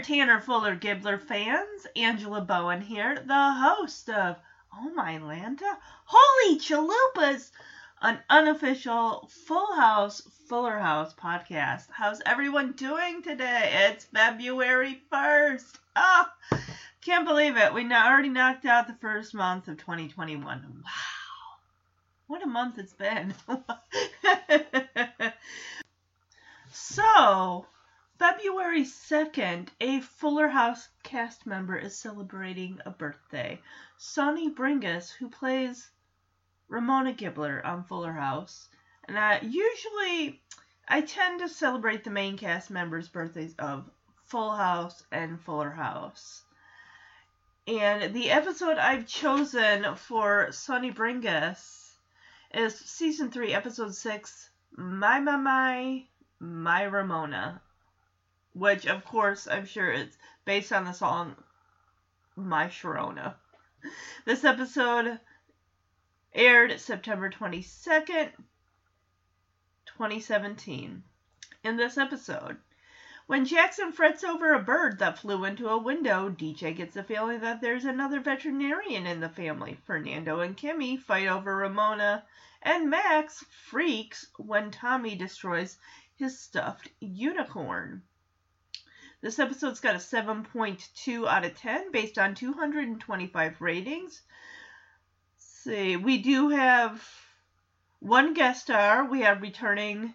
Tanner Fuller Gibbler fans. Angela Bowen here, the host of Oh My Lanta. Holy Chalupas! An unofficial Full House, Fuller House podcast. How's everyone doing today? It's February 1st. Ah, can't believe it. We already knocked out the first month of 2021. Wow. What a month it's been. so, February 2nd, a Fuller House cast member is celebrating a birthday. Soni Bringas, who plays Ramona Gibbler on Fuller House. And I usually I tend to celebrate the main cast members' birthdays of Full House and Fuller House. And the episode I've chosen for Soni Bringas is season 3, episode 6, My My My, My Ramona which of course I'm sure it's based on the song My Sharona. This episode aired September 22nd, 2017. In this episode, when Jackson frets over a bird that flew into a window, DJ gets the feeling that there's another veterinarian in the family. Fernando and Kimmy fight over Ramona, and Max freaks when Tommy destroys his stuffed unicorn. This episode's got a 7.2 out of 10 based on 225 ratings. Let's see, we do have one guest star. We have returning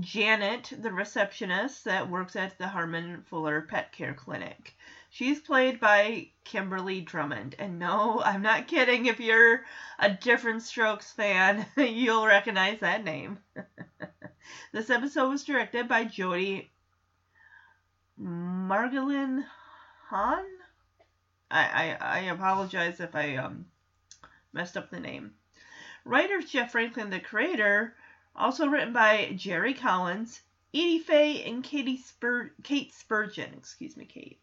Janet, the receptionist that works at the Harmon Fuller Pet Care Clinic. She's played by Kimberly Drummond. And no, I'm not kidding. If you're a Diff'rent Strokes fan, you'll recognize that name. this episode was directed by Jody Margolin Hahn. I, I I apologize if I um messed up the name. Writer Jeff Franklin, the creator, also written by Jerry Collins, Edie Faye, and Katie Spur Kate Spurgeon. Excuse me, Kate.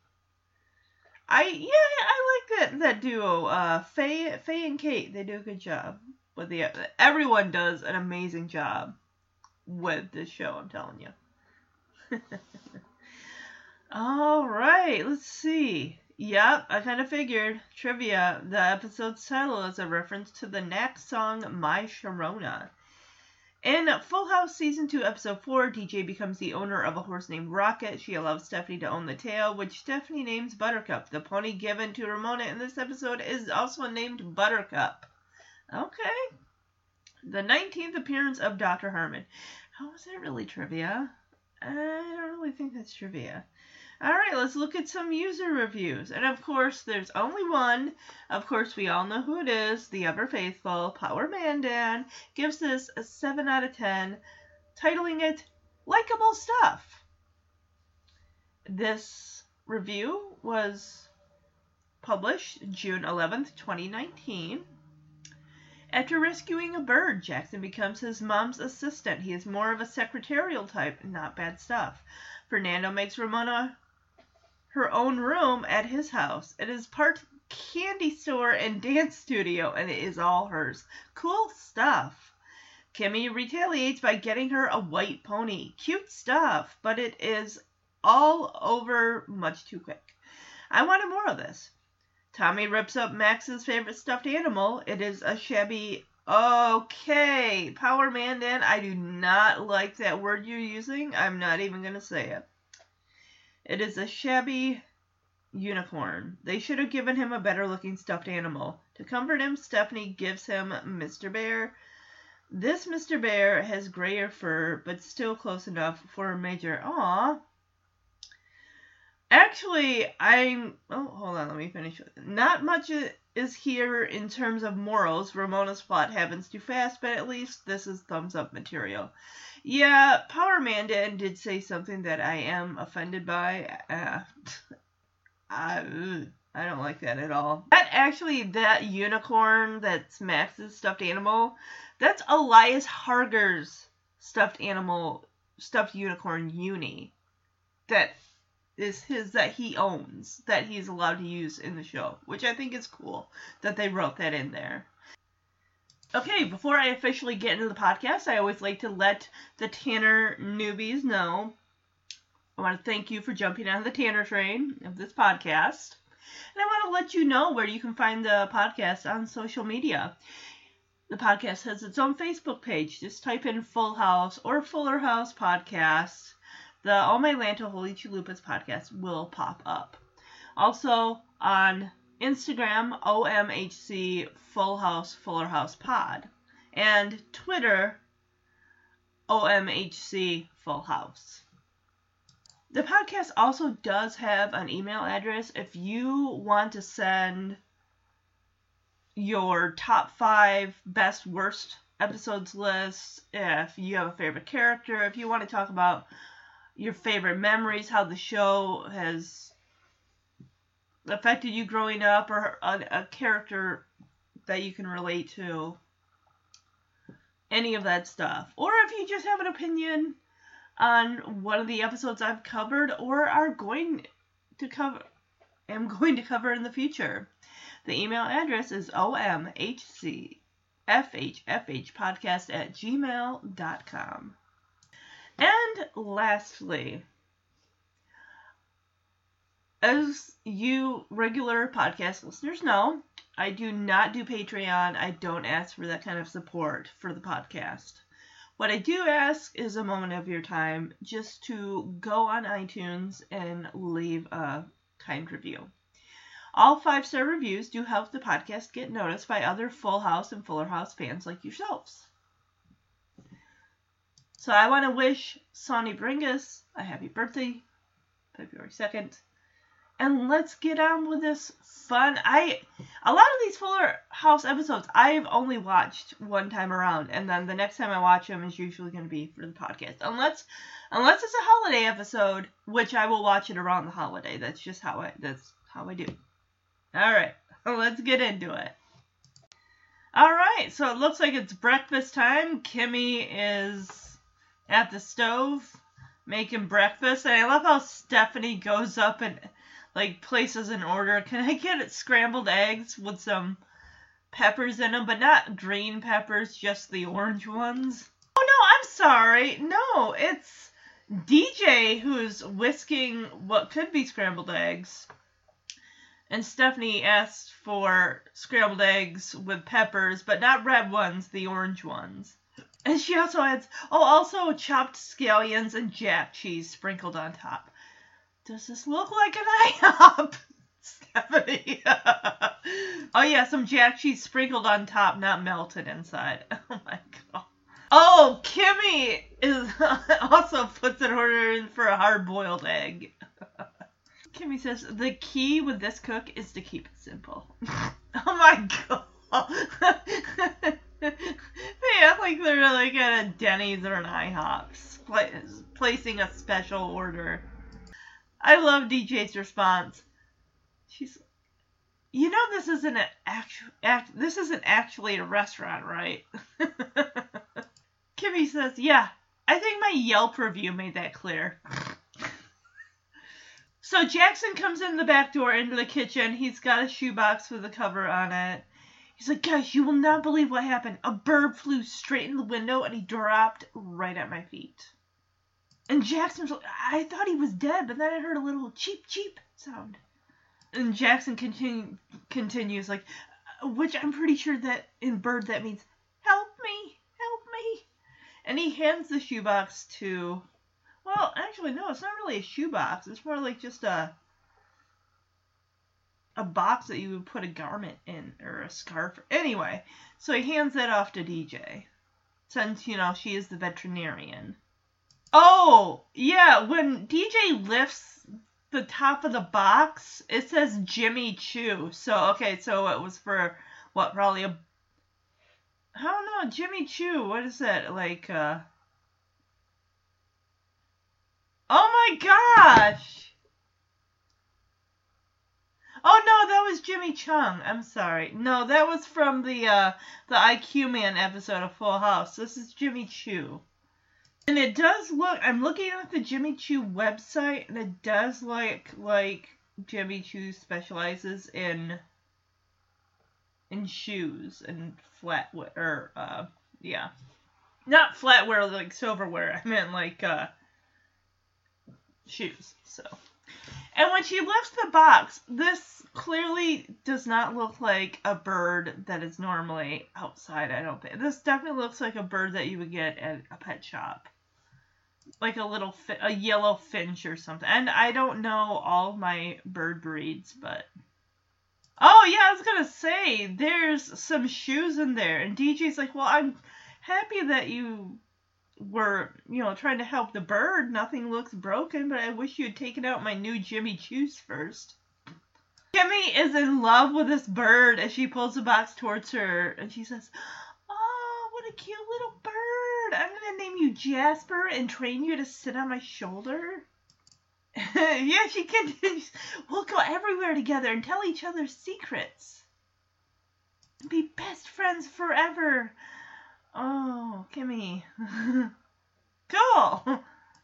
I yeah, I like that that duo. Uh, Faye Faye and Kate, they do a good job. With the everyone does an amazing job with this show. I'm telling you. All right, let's see. Yep, I kind of figured. Trivia. The episode's title is a reference to the Knack song My Sharona. In Full House Season 2, Episode 4, DJ becomes the owner of a horse named Rocket. She allows Stephanie to own the tail, which Stephanie names Buttercup. The pony given to Ramona in this episode is also named Buttercup. Okay. The 19th appearance of Dr. Harmon. How is that really trivia? I don't really think that's trivia. All right, let's look at some user reviews. And of course, there's only one. Of course, we all know who it is. The ever faithful Power Mandan gives this a 7 out of 10, titling it Likeable Stuff. This review was published June 11th, 2019. After rescuing a bird, Jackson becomes his mom's assistant. He is more of a secretarial type, not bad stuff. Fernando makes Ramona her own room at his house. It is part candy store and dance studio, and it is all hers. Cool stuff. Kimmy retaliates by getting her a white pony. Cute stuff, but it is all over much too quick. I wanted more of this. Tommy rips up Max's favorite stuffed animal. It is a shabby. Okay, Power Mandan, I do not like that word you're using. I'm not even going to say it. It is a shabby unicorn. They should have given him a better looking stuffed animal. To comfort him, Stephanie gives him Mr. Bear. This Mr. Bear has grayer fur, but still close enough for a major. Aw. Actually, I'm. Oh, hold on. Let me finish. Not much. Is here in terms of morals. Ramona's plot happens too fast, but at least this is thumbs up material. Yeah, Power Mandan did say something that I am offended by. Uh, I, I don't like that at all. That actually, that unicorn that's Max's stuffed animal, that's Elias Harger's stuffed animal, stuffed unicorn uni. That is his that he owns that he's allowed to use in the show, which I think is cool that they wrote that in there. Okay, before I officially get into the podcast, I always like to let the Tanner newbies know. I want to thank you for jumping on the Tanner train of this podcast. And I want to let you know where you can find the podcast on social media. The podcast has its own Facebook page. Just type in Full House or Fuller House Podcast the All My Lanta Holy Chalupas podcast will pop up. Also on Instagram, OMHC Full House Fuller House Pod, and Twitter, OMHC Full House. The podcast also does have an email address if you want to send your top five best worst episodes list, if you have a favorite character, if you want to talk about your favorite memories, how the show has affected you growing up, or a, a character that you can relate to. Any of that stuff. Or if you just have an opinion on one of the episodes I've covered or are going to cover am going to cover in the future. The email address is omhcfhfhpodcast at gmail.com. And lastly, as you regular podcast listeners know, I do not do Patreon. I don't ask for that kind of support for the podcast. What I do ask is a moment of your time just to go on iTunes and leave a kind review. All five star reviews do help the podcast get noticed by other Full House and Fuller House fans like yourselves. So I want to wish Soni Bringas a happy birthday, February 2nd. And let's get on with this fun. I a lot of these Fuller House episodes I've only watched one time around, and then the next time I watch them is usually going to be for the podcast, unless unless it's a holiday episode, which I will watch it around the holiday. That's just how I that's how I do. All right, let's get into it. All right, so it looks like it's breakfast time. Kimmy is at the stove making breakfast. And I love how Stephanie goes up and like places an order. Can I get scrambled eggs with some peppers in them, but not green peppers, just the orange ones? Oh no, I'm sorry. No, it's DJ who's whisking what could be scrambled eggs. And Stephanie asked for scrambled eggs with peppers, but not red ones, the orange ones. And she also adds, oh, also chopped scallions and jack cheese sprinkled on top. Does this look like an IHOP? Stephanie. oh, yeah, some jack cheese sprinkled on top, not melted inside. Oh, my God. Oh, Kimmy is also puts an order in for a hard boiled egg. Kimmy says the key with this cook is to keep it simple. oh my god. They act like they're like at a Denny's or an IHOP's, placing a special order. I love DJ's response. She's, you know, this isn't an actual act. This isn't actually a restaurant, right? Kimmy says, "Yeah, I think my Yelp review made that clear." so Jackson comes in the back door into the kitchen. He's got a shoebox with a cover on it. He's like, guys, you will not believe what happened. A bird flew straight in the window and he dropped right at my feet. And Jackson's like, I thought he was dead, but then I heard a little cheep cheep sound. And Jackson continue, continues like, which I'm pretty sure that in bird that means help me, help me. And he hands the shoebox to, well, actually no, it's not really a shoebox. It's more like just a a box that you would put a garment in or a scarf. Anyway, so he hands that off to DJ. Since, you know, she is the veterinarian. Oh, yeah, when DJ lifts the top of the box, it says Jimmy Choo. So okay, so it was for what? Probably a. I don't know, Jimmy Choo. What is that like? uh Oh my gosh! Oh no, that was Jimmy Chung. I'm sorry. No, that was from the uh the IQ Man episode of Full House. This is Jimmy Choo. And it does look I'm looking at the Jimmy Choo website and it does look like Jimmy Choo specializes in in shoes and flatware or uh yeah. Not flatware like silverware. I meant like uh shoes. So and when she lifts the box, this clearly does not look like a bird that is normally outside, I don't think. This definitely looks like a bird that you would get at a pet shop. Like a little, fi- a yellow finch or something. And I don't know all my bird breeds, but. Oh, yeah, I was gonna say, there's some shoes in there. And DJ's like, well, I'm happy that you were, you know, trying to help the bird. Nothing looks broken, but I wish you had taken out my new Jimmy Choos first. Kimmy is in love with this bird as she pulls the box towards her and she says, Oh, what a cute little bird. I'm going to name you Jasper and train you to sit on my shoulder. yeah, she can. We'll go everywhere together and tell each other secrets. Be best friends forever. Oh, Kimmy. cool.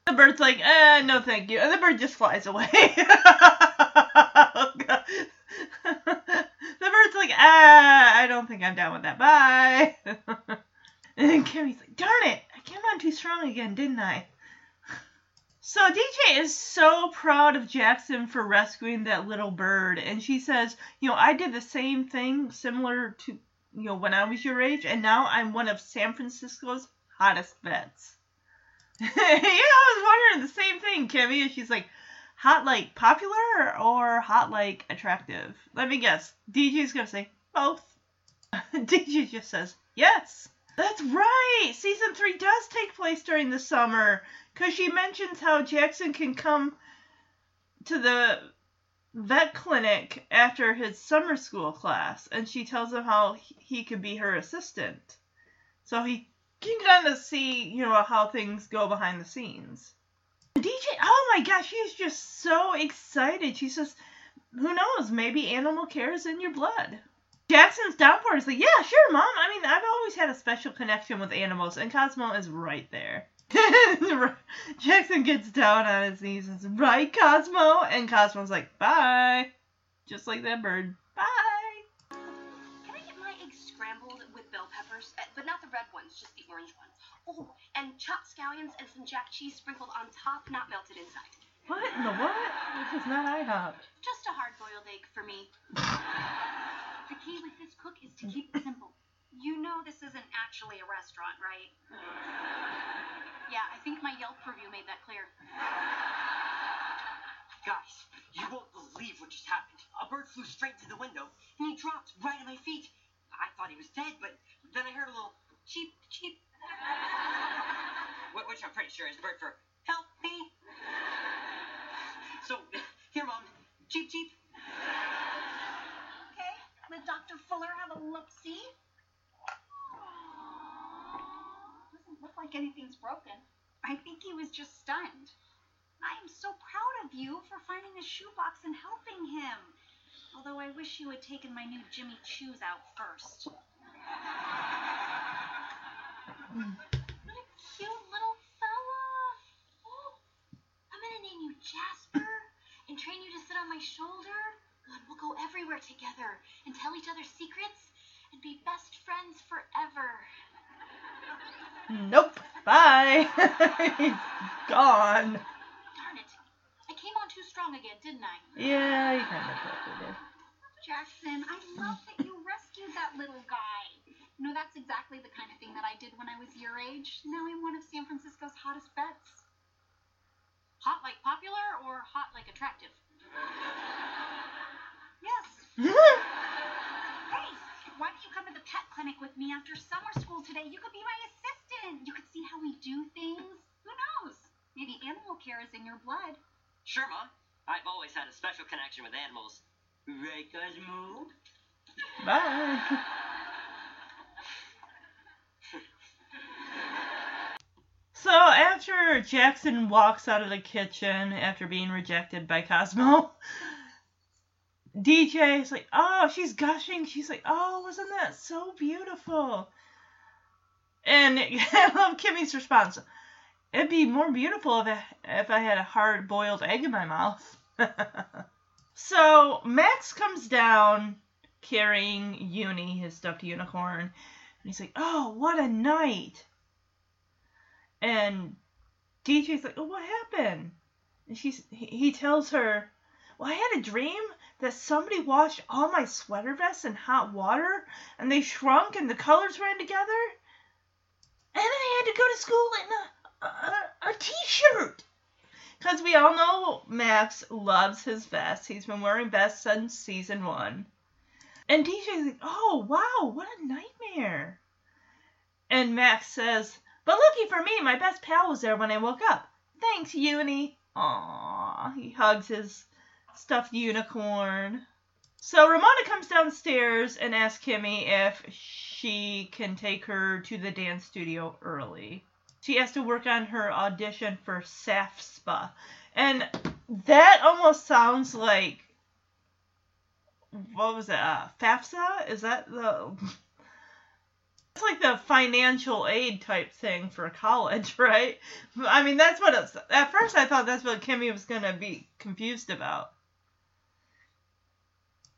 The bird's like, eh, no thank you. And the bird just flies away. the bird's like, ah, I don't think I'm down with that. Bye. and then Kimmy's like, darn it, I came on too strong again, didn't I? So DJ is so proud of Jackson for rescuing that little bird, and she says, you know, I did the same thing similar to, you know, when I was your age, and now I'm one of San Francisco's hottest vets. yeah, I was wondering the same thing, Kimmy. And she's like, hot like popular or hot like attractive? Let me guess. DJ's gonna say both. DJ just says yes. That's right. Season three does take place during the summer because she mentions how Jackson can come to the vet clinic after his summer school class, and she tells him how he could be her assistant. So he can kind of see, you know, how things go behind the scenes. DJ, oh my gosh, she's just so excited. She says, who knows, maybe animal care is in your blood. Jackson's downpour is like, yeah, sure, mom. I mean, I've always had a special connection with animals, and Cosmo is right there. Jackson gets down on his knees and says, right, Cosmo? And Cosmo's like, bye. Just like that bird. Bye. Can I get my eggs scrambled with bell peppers? Uh, but not the red ones, just the orange ones. Oh, and chopped scallions and some jack cheese sprinkled on top, not melted inside. What in the what? This is not IHOP. Just a hard boiled egg for me. The key with this cook is to keep it simple. You know this isn't actually a restaurant, right? Yeah, I think my Yelp review made that clear. Guys, you won't believe what just happened. A bird flew straight to the window, and he dropped right at my feet. I thought he was dead, but then I heard a little cheep, cheep. Which I'm pretty sure is the bird for help me. So, here, Mom. Cheep, cheep. Okay, let Dr. Fuller have a look see. Doesn't look like anything's broken. I think he was just stunned. I am so proud of you for finding the shoebox and helping him. Although I wish you had taken my new Jimmy Choos out first. What a cute little fella. Oh, I'm gonna name you Jasper and train you to sit on my shoulder. And we'll go everywhere together and tell each other secrets and be best friends forever. Nope. Bye. He's gone. Darn it. I came on too strong again, didn't I? Yeah, you kind of probably did. Jackson, I love that you rescued that little guy. You know, that's exactly the kind of thing that I did when I was your age. Now I'm one of San Francisco's hottest vets. Hot like popular or hot like attractive? Yes. Hey, why don't you come to the pet clinic with me after summer school today? You could be my assistant. You could see how we do things. Who knows? Maybe animal care is in your blood. Sure, Mom. I've always had a special connection with animals. Right, Cosmo? Bye. So after Jackson walks out of the kitchen after being rejected by Cosmo, DJ is like, "Oh, she's gushing." She's like, "Oh, wasn't that so beautiful?" And I love Kimmy's response. It'd be more beautiful if I, if I had a hard boiled egg in my mouth. so Max comes down carrying Uni, his stuffed unicorn, and he's like, "Oh, what a night!" And DJ's like, "Oh, what happened?" And she's he, he tells her, "Well, I had a dream that somebody washed all my sweater vests in hot water, and they shrunk, and the colors ran together, and I had to go to school in a a, a t-shirt." Because we all know Max loves his vests. He's been wearing vests since season one. And DJ's like, oh, wow, what a nightmare. And Max says, but lucky for me, my best pal was there when I woke up. Thanks, Uni. Aww, he hugs his stuffed unicorn. So Ramona comes downstairs and asks Kimmy if she can take her to the dance studio early. She has to work on her audition for SAFSPA. And that almost sounds like what was it? Uh, FAFSA? Is that the it's like the financial aid type thing for college, right? I mean, that's what it's. At first, I thought that's what Kimmy was gonna be confused about.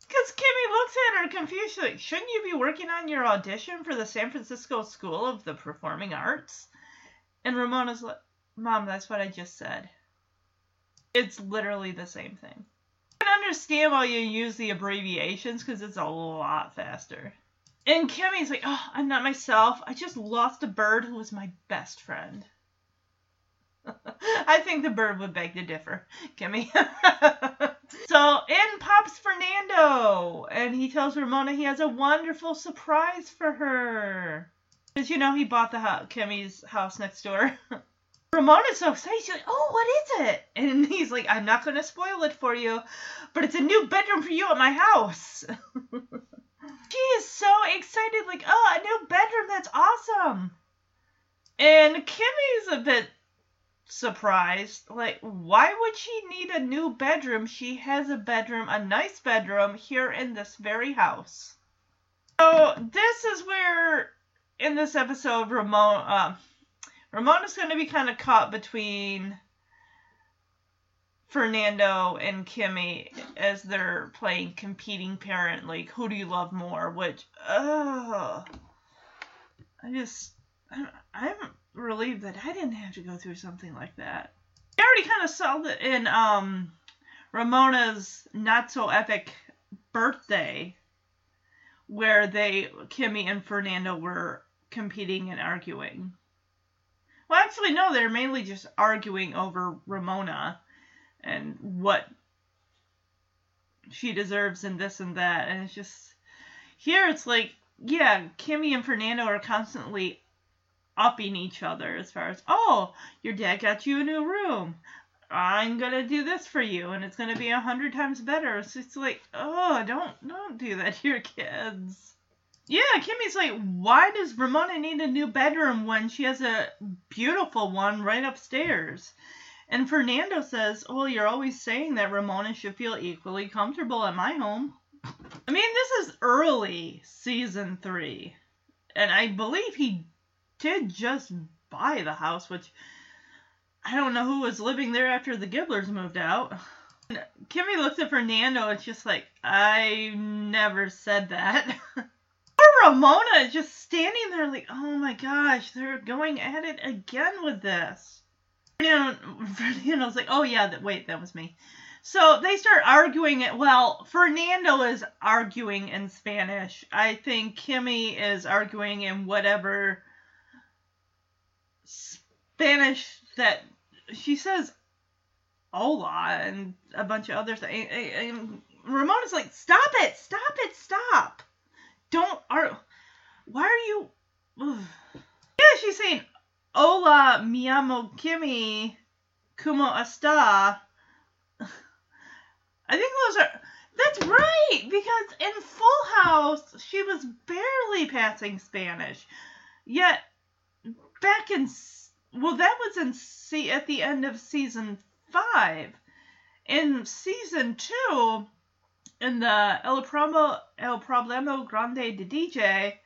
Because Kimmy looks at her confused, like, shouldn't you be working on your audition for the San Francisco School of the Performing Arts? And Ramona's like, Mom, that's what I just said. It's literally the same thing. I can understand why you use the abbreviations because it's a lot faster. And Kimmy's like, oh, I'm not myself. I just lost a bird who was my best friend. I think the bird would beg to differ, Kimmy. so in pops Fernando, and he tells Ramona he has a wonderful surprise for her. Because you know he bought the house, Kimmy's house next door. Ramona's so excited. She's like, "Oh, what is it?" And he's like, "I'm not going to spoil it for you, but it's a new bedroom for you at my house." she is so excited, like, "Oh, a new bedroom! That's awesome!" And Kimmy's a bit surprised. Like, why would she need a new bedroom? She has a bedroom, a nice bedroom, here in this very house. So this is where, in this episode, Ramon, uh, Ramona's going to be kind of caught between Fernando and Kimmy as they're playing competing parent. Like, who do you love more? Which, ugh. I just, I'm, I'm relieved that I didn't have to go through something like that. I already kind of saw that in um, Ramona's not so epic birthday, where they, Kimmy and Fernando were competing and arguing. Well, actually, no, they're mainly just arguing over Ramona and what she deserves and this and that. And it's just, here it's like, yeah, Kimmy and Fernando are constantly upping each other as far as, oh, your dad got you a new room. I'm gonna do this for you, and it's gonna be a hundred times better. So it's like, oh, don't don't do that to your kids. Yeah, Kimmy's like, why does Ramona need a new bedroom when she has a beautiful one right upstairs? And Fernando says, well, you're always saying that Ramona should feel equally comfortable at my home. I mean, this is early season three. And I believe he did just buy the house, which I don't know who was living there after the Gibblers moved out. And Kimmy looks at Fernando and it's just like, I never said that. Ramona is just standing there like, oh my gosh, they're going at it again with this. Fernando, Fernando's like, oh yeah, that, wait, that was me. So they start arguing it. Well, Fernando is arguing in Spanish. I think Kimmy is arguing in whatever Spanish that she says hola and a bunch of other things. And Ramona's like, stop it, stop it, stop don't are why are you ugh. yeah she's saying hola mi amo kimmy como está I think those are. That's right, because in Full House, she was barely passing Spanish. Yet, back in. Well, that was in se- at the end of season five. In season two, in the El, Promo, El Problema Grande de DJ,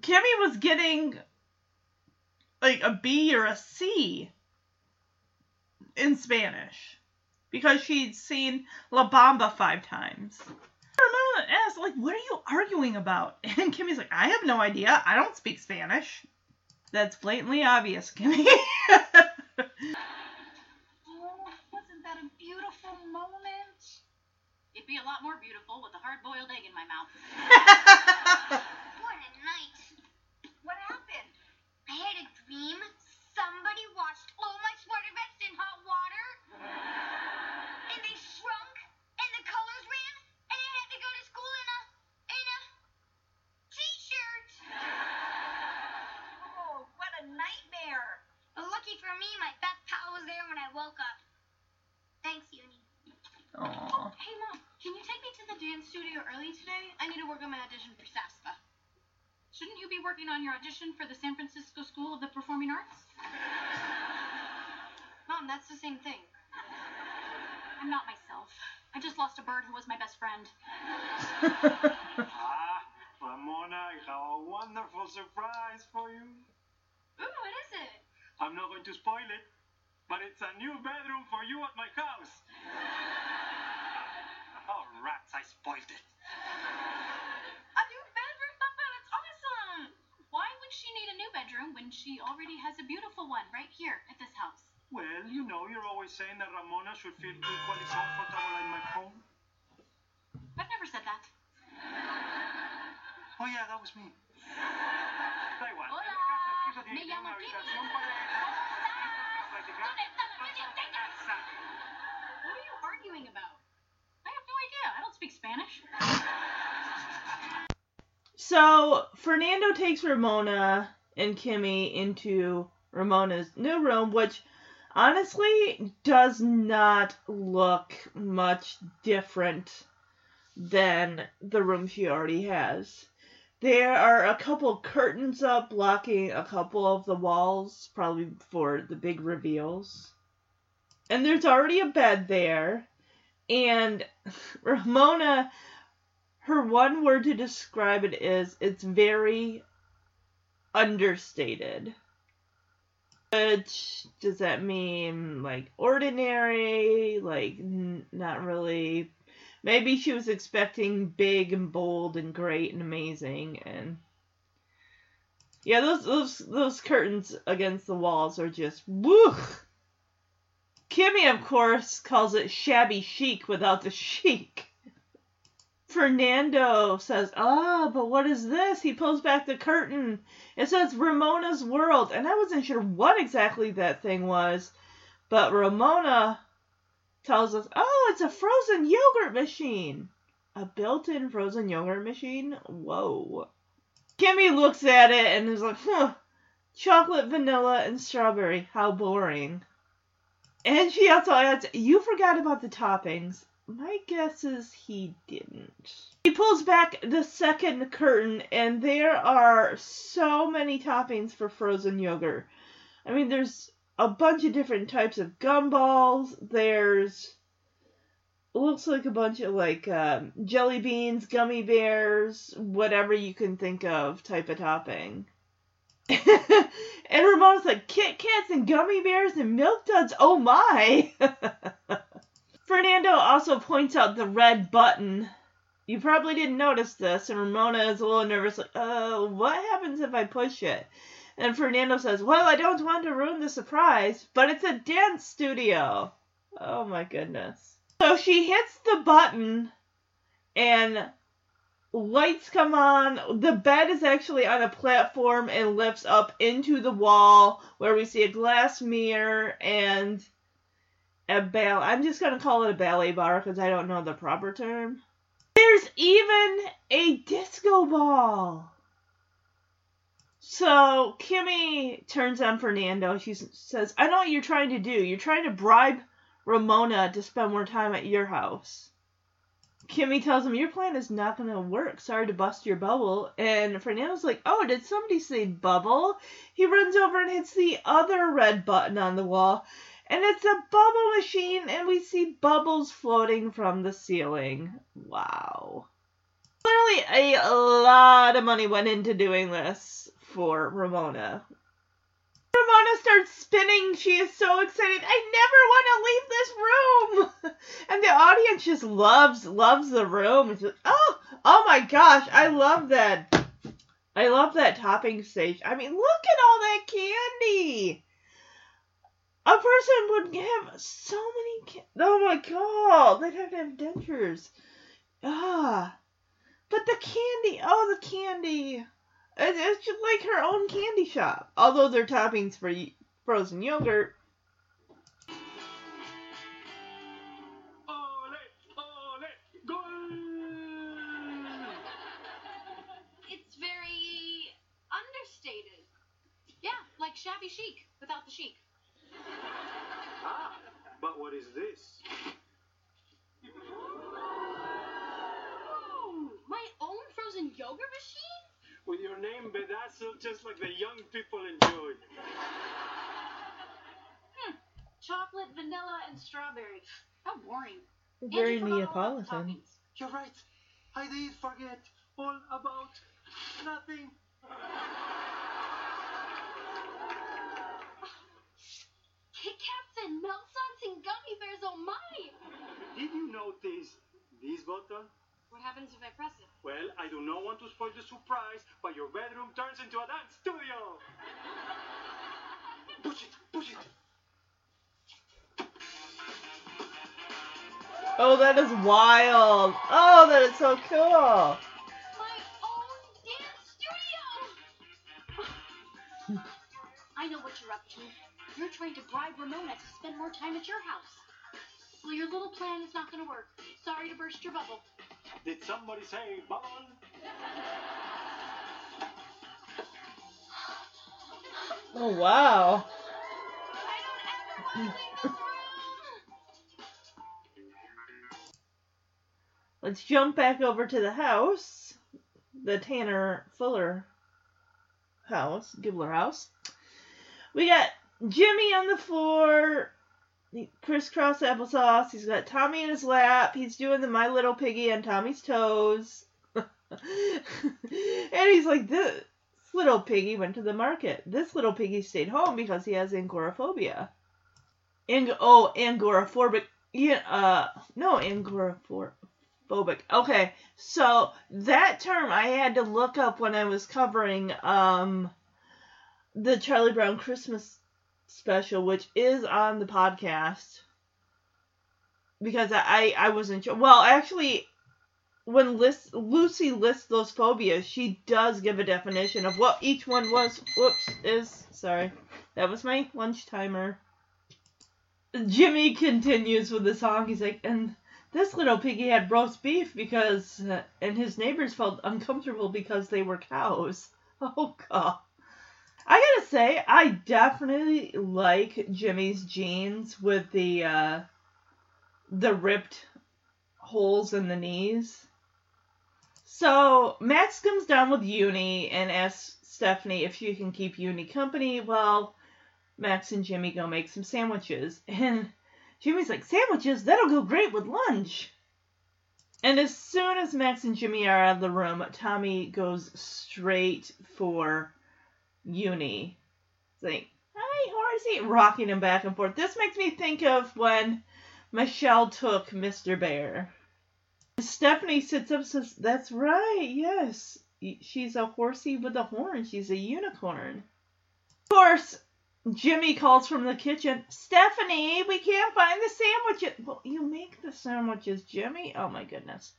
Kimmy was getting like a B or a C in Spanish because she'd seen La Bamba five times. Ramona asked, like, what are you arguing about? And Kimmy's like, I have no idea. I don't speak Spanish. That's blatantly obvious, Kimmy. Oh, wasn't that a beautiful moment? It'd be a lot more beautiful with a hard-boiled egg in my mouth. What a night. What happened? I had a dream. Somebody washed all my sweater vests in hot water. For me, my best pal was there when I woke up. Thanks, Uni. Aw. Hey, Mom, can you take me to the dance studio early today? I need to work on my audition for SASPA. Shouldn't you be working on your audition for the San Francisco School of the Performing Arts? Mom, that's the same thing. I'm not myself. I just lost a bird who was my best friend. Ah, Ramona, I have a wonderful surprise for you. Ooh, what is it? I'm not going to spoil it, but it's a new bedroom for you at my house. Oh, rats, I spoiled it. A new bedroom? Papa, that's awesome! Why would she need a new bedroom when she already has a beautiful one right here at this house? Well, you know, you're always saying that Ramona should feel equally comfortable in my home. I've never said that. Oh, yeah, that was me. Da igual. Me llamo. What are you arguing about? I have no idea. I don't speak Spanish. So Fernando takes Ramona and Kimmy into Ramona's new room, which honestly does not look much different than the room she already has. There are a couple curtains up blocking a couple of the walls, probably for the big reveals. And there's already a bed there. And Ramona her one word to describe it is it's very understated. Which does that mean like ordinary, like n- not really? Maybe she was expecting big and bold and great and amazing and yeah, those those those curtains against the walls are just woo. Kimmy, of course, calls it shabby chic without the chic. Fernando says, Ah, but what is this? He pulls back the curtain. It says Ramona's World. And I wasn't sure what exactly that thing was. But Ramona tells us, Oh, it's a frozen yogurt machine. A built in frozen yogurt machine? Whoa. Kimmy looks at it and is like, Huh, chocolate, vanilla, and strawberry. How boring. And she also adds, You forgot about the toppings. My guess is he didn't. He pulls back the second curtain, and there are so many toppings for frozen yogurt. I mean, there's a bunch of different types of gumballs. There's looks like a bunch of like um, jelly beans, gummy bears, whatever you can think of type of topping. and Ramona's like Kit Kats and gummy bears and milk duds. Oh my! Fernando also points out the red button. You probably didn't notice this, and Ramona is a little nervous, like, uh, what happens if I push it? And Fernando says, Well, I don't want to ruin the surprise, but it's a dance studio. Oh my goodness. So she hits the button, and lights come on. The bed is actually on a platform and lifts up into the wall where we see a glass mirror and a ball. I'm just gonna call it a ballet bar because I don't know the proper term. There's even a disco ball. So Kimmy turns on Fernando. She says, "I know what you're trying to do. You're trying to bribe Ramona to spend more time at your house. Kimmy tells him, Your plan is not going to work. Sorry to bust your bubble. And Fernando's like, Oh, did somebody say bubble? He runs over and hits the other red button on the wall. And it's a bubble machine, and we see bubbles floating from the ceiling. Wow. Clearly, a lot of money went into doing this for Ramona. Ramona starts spinning. She is so excited. I never want to leave this room. And the audience just loves loves the room. It's like, oh, oh my gosh, I love that. I love that topping stage. I mean, look at all that candy. A person would have so many. Ca- oh my god, they'd have to have dentures. Ah, but the candy. Oh, the candy. It- It's just like her own candy shop. Although they're toppings for frozen yogurt. Ole, ole, goal! It's very understated. Yeah, like shabby chic without the chic. Ah, but what is this? Oh, my own frozen yogurt machine? With your name bedazzled just like the young people enjoy. hmm. Chocolate, vanilla, and strawberry. How boring. Very you forgot all Neapolitan. You're right. I did forget all about nothing. Kit Kats and Meltsons and gummy bears, oh my! Did you notice this button? What happens if I press it? Well, I do not want to spoil the surprise, but your bedroom turns into a dance studio. Push it, push it. Oh, that is wild. Oh, that is so cool. My own dance studio! I know what you're up to. You're trying to bribe Ramona to spend more time at your house. Well, your little plan is not going to work. Sorry to burst your bubble. Did somebody say bubble? Oh, wow. Let's jump back over to the house. The Tanner Fuller house, Gibbler house. We got Jimmy on the floor, crisscross applesauce. He's got Tommy in his lap. He's doing the My Little Piggy on Tommy's toes. and he's like, this little piggy went to the market. This little piggy stayed home because he has agoraphobia. Ang- oh, agoraphobic. Yeah, uh, no, agoraphobic. Okay, so that term I had to look up when I was covering um the Charlie Brown Christmas special, which is on the podcast. Because I I wasn't sure. Well, actually, when list, Lucy lists those phobias, she does give a definition of what each one was. Whoops, is sorry, that was my lunch timer. Jimmy continues with the song. He's like, and this little piggy had roast beef because, and his neighbors felt uncomfortable because they were cows. Oh god. I gotta say, I definitely like Jimmy's jeans with the uh, the ripped holes in the knees. So Max comes down with Uni and asks Stephanie if she can keep Uni company. Well, Max and Jimmy go make some sandwiches, and Jimmy's like, sandwiches? That'll go great with lunch. And as soon as Max and Jimmy are out of the room, Tommy goes straight for Uni. It's like, hi, horsey, rocking him back and forth. This makes me think of when Michelle took Mr. Bear. Stephanie sits up and says, That's right, yes. She's a horsey with a horn. She's a unicorn. Of course, Jimmy calls from the kitchen, Stephanie, we can't find the sandwiches. Well, you make the sandwiches, Jimmy. Oh my goodness.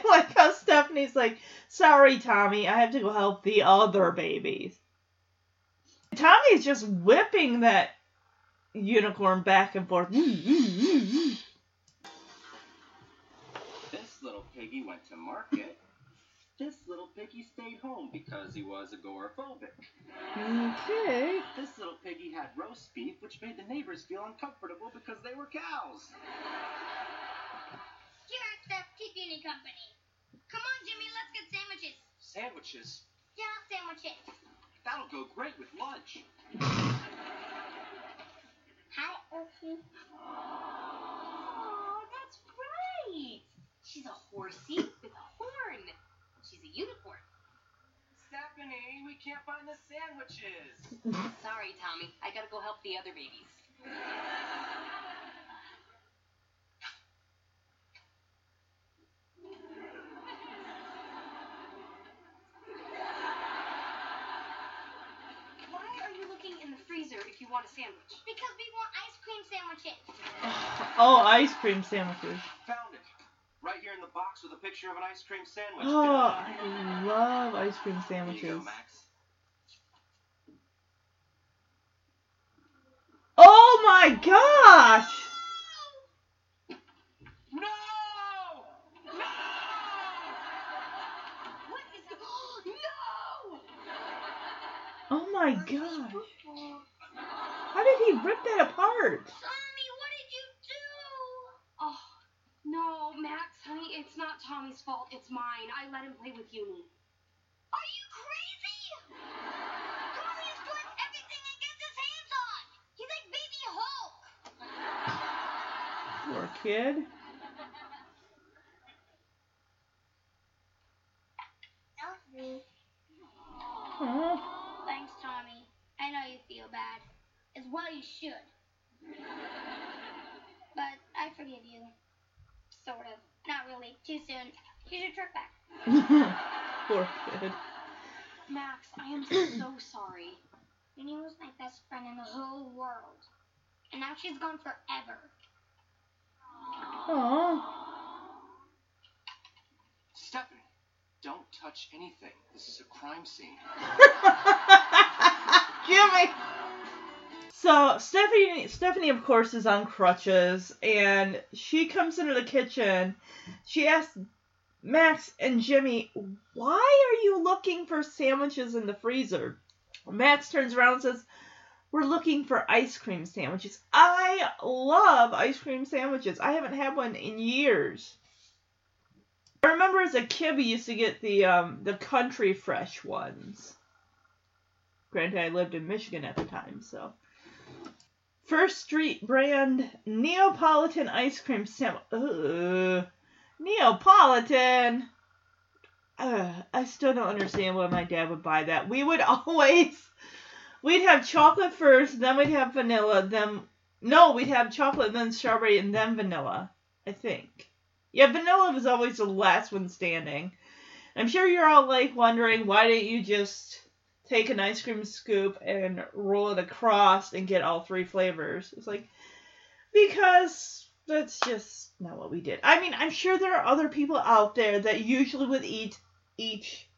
Like how Stephanie's like, sorry, Tommy, I have to go help the other babies. Tommy's just whipping that unicorn back and forth. This little piggy went to market. This little piggy stayed home because he was agoraphobic. Okay. This little piggy had roast beef, which made the neighbors feel uncomfortable because they were cows. Keep Uni company. Come on, Jimmy, let's get sandwiches. Sandwiches. Yeah, sandwiches. That'll go great with lunch. Hi, Elsie. Oh, that's right. She's a horsey with a horn. She's a unicorn. Stephanie, we can't find the sandwiches. Sorry, Tommy. I gotta go help the other babies. Why are you looking in the freezer if you want a sandwich? Because we want ice cream sandwiches. Oh, ice cream sandwiches. Found it. Right here in the box with a picture of an ice cream sandwich. Oh, I love ice cream Here you sandwiches. go, Max. Oh my gosh! No! No! What is the... no! Oh my gosh. How did he rip that apart? Tommy, what did you do? Oh, no, Max, honey, it's not Tommy's fault. It's mine. I let him play with Uni. Are you crazy? Tommy is doing everything he gets his hands on. He's like Baby Hulk. Poor kid. Elsie. Oh. Thanks, Tommy. I know you feel bad. As well you should. But I forgive you. Sort of. Not really. Too soon. Here's your truck back. Poor kid. Max, I am so sorry. Uni was my best friend in the whole world. And now she's gone forever. Oh. Stephanie, don't touch anything. This is a crime scene. Jimmy. So Stephanie, Stephanie, of course, is on crutches, and she comes into the kitchen. She asks Max and Jimmy, "Why are you looking for sandwiches in the freezer?" Max turns around and says, "We're looking for ice cream sandwiches. I love ice cream sandwiches. I haven't had one in years." I remember as a kid we used to get the um, the country fresh ones. Granted, I lived in Michigan at the time, so. First Street brand Neapolitan ice cream sandwich. Neapolitan. Ugh, I still don't understand why my dad would buy that. We would always, we'd have chocolate first, then we'd have vanilla, then no, we'd have chocolate, then strawberry, and then vanilla. I think. Yeah, vanilla was always the last one standing. I'm sure you're all like wondering why didn't you just take an ice cream scoop and roll it across and get all three flavors. It's like because that's just not what we did. I mean, I'm sure there are other people out there that usually would eat each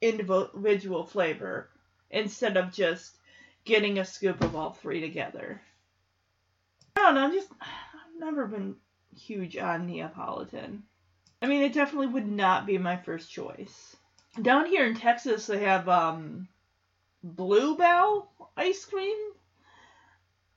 individual flavor instead of just getting a scoop of all three together. I don't know, I'm just I've never been huge on Neapolitan. I mean, it definitely would not be my first choice. Down here in Texas, they have um Blue Bell ice cream.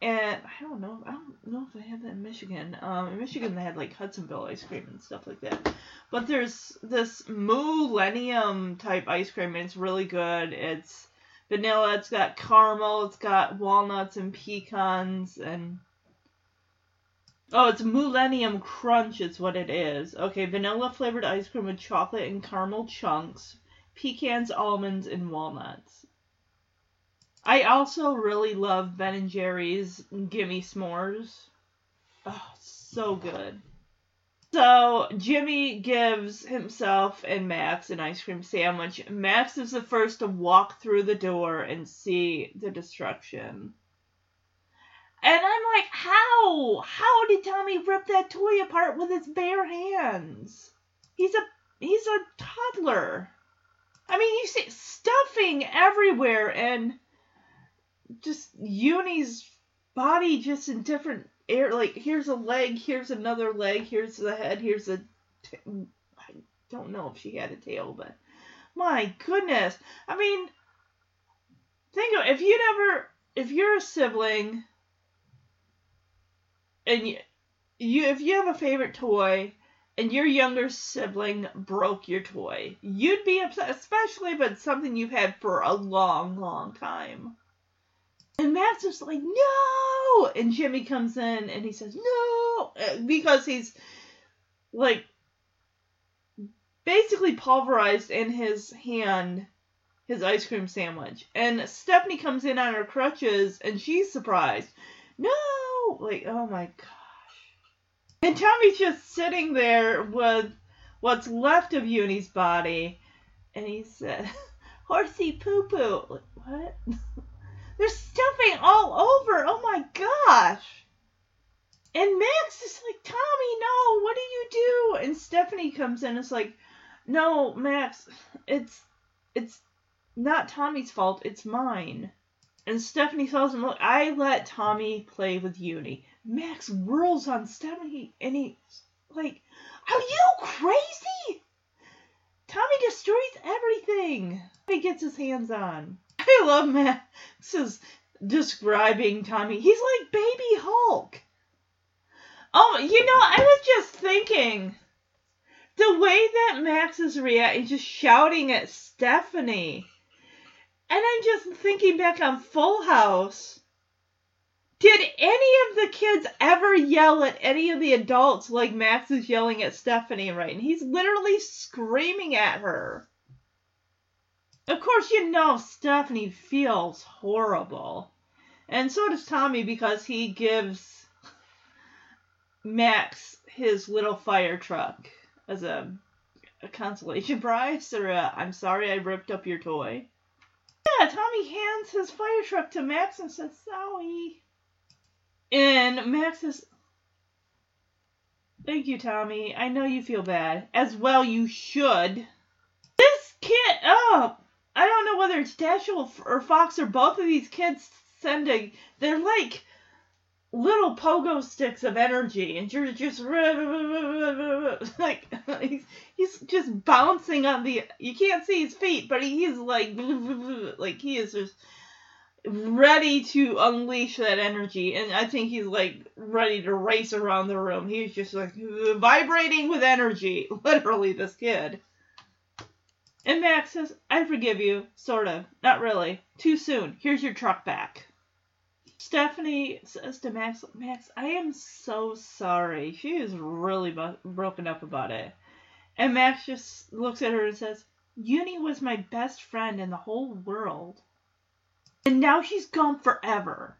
And I don't know, I don't know if they have that in Michigan. Um, in Michigan, they had like Hudsonville ice cream and stuff like that. But there's this Millennium type ice cream, and it's really good. It's vanilla, it's got caramel, it's got walnuts and pecans, and oh, it's Millennium Crunch, is what it is. Okay, vanilla flavored ice cream with chocolate and caramel chunks, pecans, almonds, and walnuts. I also really love Ben and Jerry's Gimme S'mores. Oh, so good. So Jimmy gives himself and Max an ice cream sandwich. Max is the first to walk through the door and see the destruction. And I'm like, how? How did Tommy rip that toy apart with his bare hands? He's a he's a toddler. I mean, you see stuffing everywhere and just Uni's body just in different air. Like here's a leg, here's another leg, here's the head, here's a. T- I don't know if she had a tail, but My goodness. I mean, think of if you never, if you're a sibling, and you, you if you have a favorite toy, and your younger sibling broke your toy, you'd be upset, especially if it's something you've had for a long, long time. And Matt's just like, no! And Jimmy comes in and he says, no! Uh, Because he's like basically pulverized in his hand his ice cream sandwich. And Stephanie comes in on her crutches and she's surprised. No! Like, oh my gosh. And Tommy's just sitting there with what's left of Uni's body. And he said, horsey poo poo. Like, what? There's stuffing all over. Oh my gosh. And Max is like, Tommy, no, what do you do? And Stephanie comes in and is like, no, Max, it's it's not Tommy's fault, it's mine. And Stephanie tells him, look, I let Tommy play with Uni. Max whirls on Stephanie and he's like, are you crazy? Tommy destroys everything he gets his hands on. I love Max's describing Tommy. He's like baby Hulk. Oh, you know, I was just thinking the way that Max is reacting, just shouting at Stephanie. And I'm just thinking back on Full House. Did any of the kids ever yell at any of the adults like Max is yelling at Stephanie right? And he's literally screaming at her. Of course, you know Stephanie feels horrible. And so does Tommy because he gives Max his little fire truck as a, a consolation prize or I'm sorry I ripped up your toy. Yeah, Tommy hands his fire truck to Max and says, sorry. And Max says, Thank you, Tommy. I know you feel bad. As well you should. This kid, oh, I don't know whether it's Dashiell or Fox or both of these kids sending, they're like little pogo sticks of energy and you're just like he's, he's just bouncing on the you can't see his feet but he's like like he is just ready to unleash that energy and i think he's like ready to race around the room. He's just like vibrating with energy literally this kid and max says i forgive you sort of not really too soon here's your truck back Stephanie says to Max, Max, I am so sorry. She is really bu- broken up about it. And Max just looks at her and says, Uni was my best friend in the whole world. And now she's gone forever.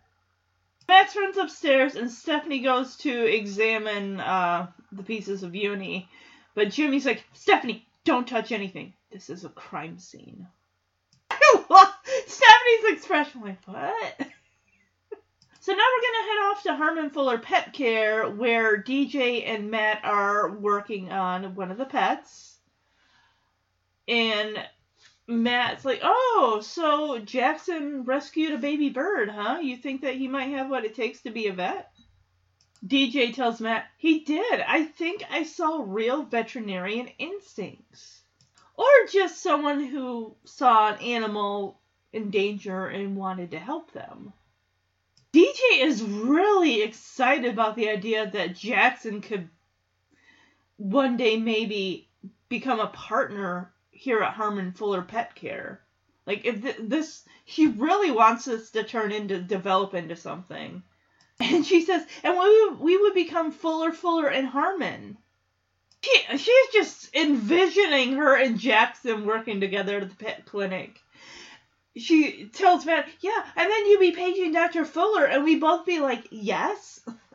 Max runs upstairs and Stephanie goes to examine uh, the pieces of Uni. But Jimmy's like, Stephanie, don't touch anything. This is a crime scene. Stephanie's expression, like, what? So now we're gonna head off to Harmon Fuller Pet Care, where DJ and Matt are working on one of the pets. And Matt's like, "Oh, so Jackson rescued a baby bird, huh? You think that he might have what it takes to be a vet?" DJ tells Matt, "He did. I think I saw real veterinarian instincts." Or just someone who saw an animal in danger and wanted to help them. DJ is really excited about the idea that Jackson could one day maybe become a partner here at Harmon Fuller Pet Care. Like if th- this, he really wants this to turn into develop into something. And she says, and we would, we would become Fuller, Fuller, and Harmon. She, she's just envisioning her and Jackson working together at the pet clinic she tells Matt, yeah, and then you be paging Dr. Fuller, and we both be like, yes.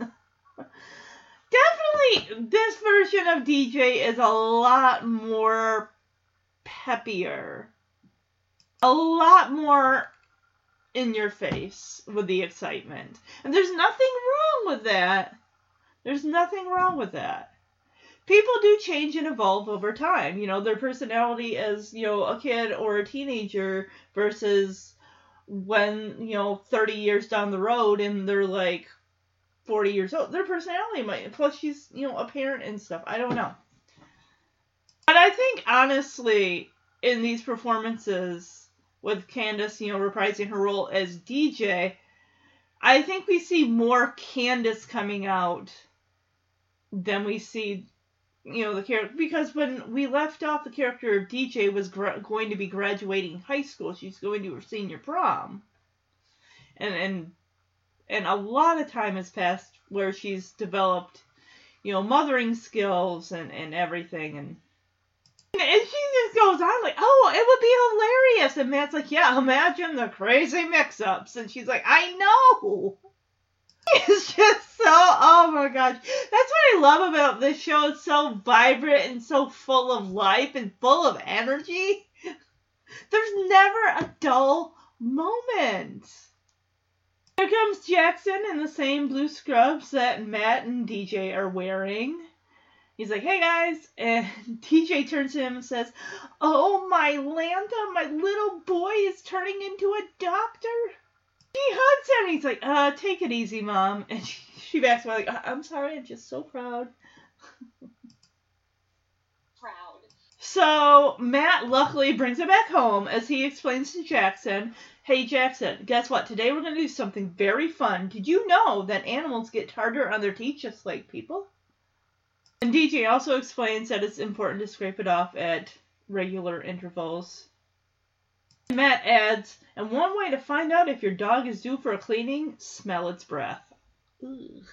Definitely, this version of DJ is a lot more peppier, a lot more in your face with the excitement. And there's nothing wrong with that. There's nothing wrong with that people do change and evolve over time. You know, their personality as, you know, a kid or a teenager versus when, you know, 30 years down the road and they're like 40 years old. Their personality might, plus she's, you know, a parent and stuff. I don't know. But I think, honestly, in these performances with Candace, you know, reprising her role as DJ, I think we see more Candace coming out than we see, you know, the character. Because when we left off, the character of DJ was gra- going to be graduating high school. She's going to her senior prom, and and and a lot of time has passed where she's developed, you know, mothering skills and and everything and. And she just goes on like, "Oh, it would be hilarious," and Matt's like, "Yeah, imagine the crazy mix-ups," and she's like, "I know." It's just so, oh my gosh, that's what I love about this show. It's so vibrant and so full of life and full of energy. There's never a dull moment. Here comes Jackson in the same blue scrubs that Matt and DJ are wearing. He's like, hey guys. And DJ turns to him and says, Oh, my Lanta, my little boy is turning into a doctor. She hugs him. He's like, uh, take it easy, mom. And she, she backs away like, "I- I'm sorry, I'm just so proud. Proud. So Matt luckily brings it back home as he explains to Jackson, Hey Jackson, guess what? Today we're going to do something very fun. Did you know that animals get tartar on their teeth just like people? And DJ also explains that it's important to scrape it off at regular intervals. Matt adds, and one way to find out if your dog is due for a cleaning, smell its breath. Ugh.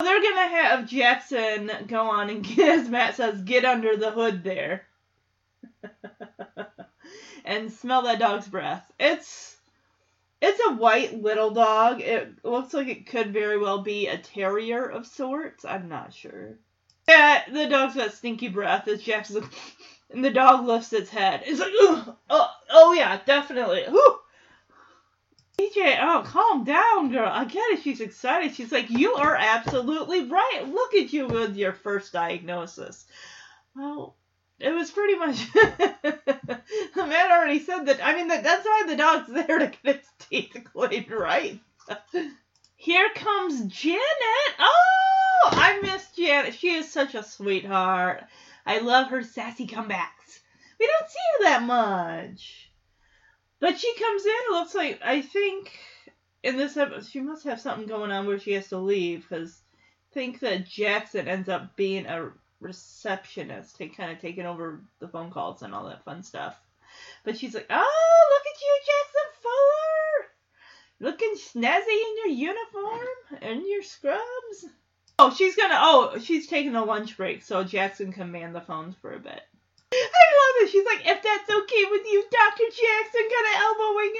They're gonna have Jackson go on and get, as Matt says, get under the hood there. and smell that dog's breath. It's it's a white little dog. It looks like it could very well be a terrier of sorts. I'm not sure. Yeah, the dog's got stinky breath. As Jackson's like, and the dog lifts its head. It's like, oh, oh yeah, definitely. DJ, oh, calm down, girl. I get it. She's excited. She's like, you are absolutely right. Look at you with your first diagnosis. Well, it was pretty much. the man already said that. I mean, that that's why the dog's there to get its teeth cleaned, right? Here comes Janet. Oh, I miss Janet. She is such a sweetheart. I love her sassy comebacks. We don't see her that much. But she comes in, it looks like, I think, in this episode, she must have something going on where she has to leave, because I think that Jackson ends up being a receptionist, take, kind of taking over the phone calls and all that fun stuff. But she's like, oh, look at you, Jackson Fuller! Looking snazzy in your uniform and your scrubs. Oh, she's gonna, oh, she's taking a lunch break, so Jackson can man the phones for a bit. I love it. She's like, if that's okay with you, Dr. Jackson, kind of elbowing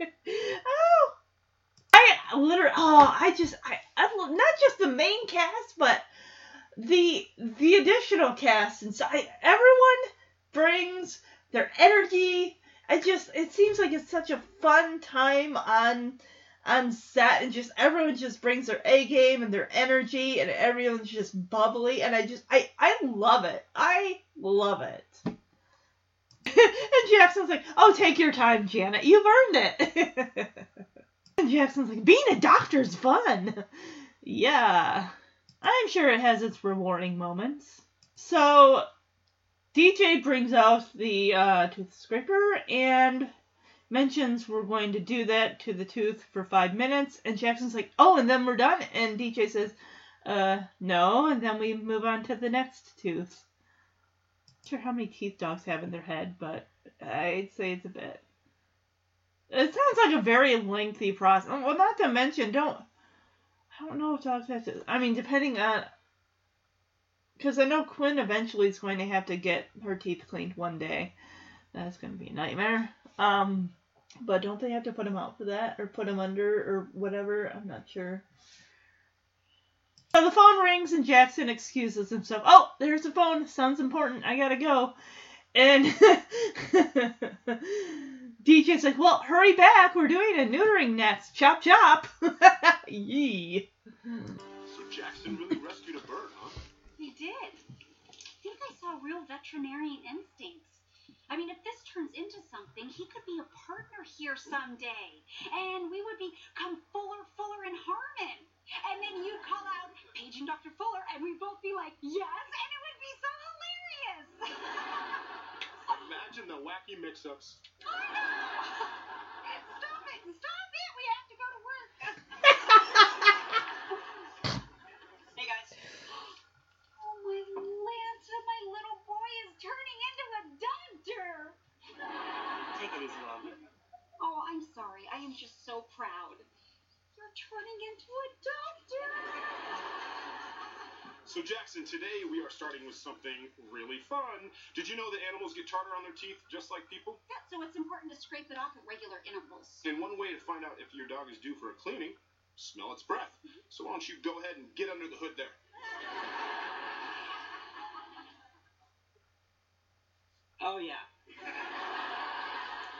in. oh. I literally, oh, I just, I, I, not just the main cast, but the the additional cast and so I, everyone brings their energy. I just, it seems like it's such a fun time on on set, and just everyone just brings their A game and their energy, and everyone's just bubbly, and I just, I, I love it. I love it. and Jackson's like, "Oh, take your time, Janet. You've earned it." and Jackson's like, "Being a doctor's fun." yeah, I'm sure it has its rewarding moments. So, DJ brings out the uh, tooth scraper and mentions we're going to do that to the tooth for five minutes, and Jackson's like, "Oh, and then we're done." And DJ says, "Uh, no," and then we move on to the next tooth. Not sure how many teeth dogs have in their head, but I'd say it's a bit. It sounds like a very lengthy process. Well, not to mention, don't. I don't know if dogs have to. I mean, depending on. Because I know Quinn eventually is going to have to get her teeth cleaned one day. That's going to be a nightmare. Um, but don't they have to put him out for that, or put him under, or whatever? I'm not sure. So the phone rings and Jackson excuses himself. Oh, there's the phone. Sounds important. I gotta go. And DJ's like, well, hurry back. We're doing a neutering next. Chop chop. Yee. So Jackson really rescued a bird, huh? He did. I think I saw real veterinarian instincts. I mean, if this turns into something, he could be a partner here someday. And we would become Fuller, Fuller, and Harmon. And then you'd call out, Paige and Dr. Fuller, and we'd both be like, yes, and it would be so hilarious. Imagine Imagine the wacky mix-ups. Stop it! Stop it! We have to go to work. Hey guys. Oh my Lanta, my little boy is turning into a doctor. Take it easy, Mom. Oh, I'm sorry. I am just so proud. You're turning into a doctor. So Jackson, today we are starting with something really fun. Did you know that animals get tartar on their teeth just like people? Yeah, so it's important to scrape it off at regular intervals. And one way to find out if your dog is due for a cleaning, smell its breath. So why don't you go ahead and get under the hood there? Oh yeah.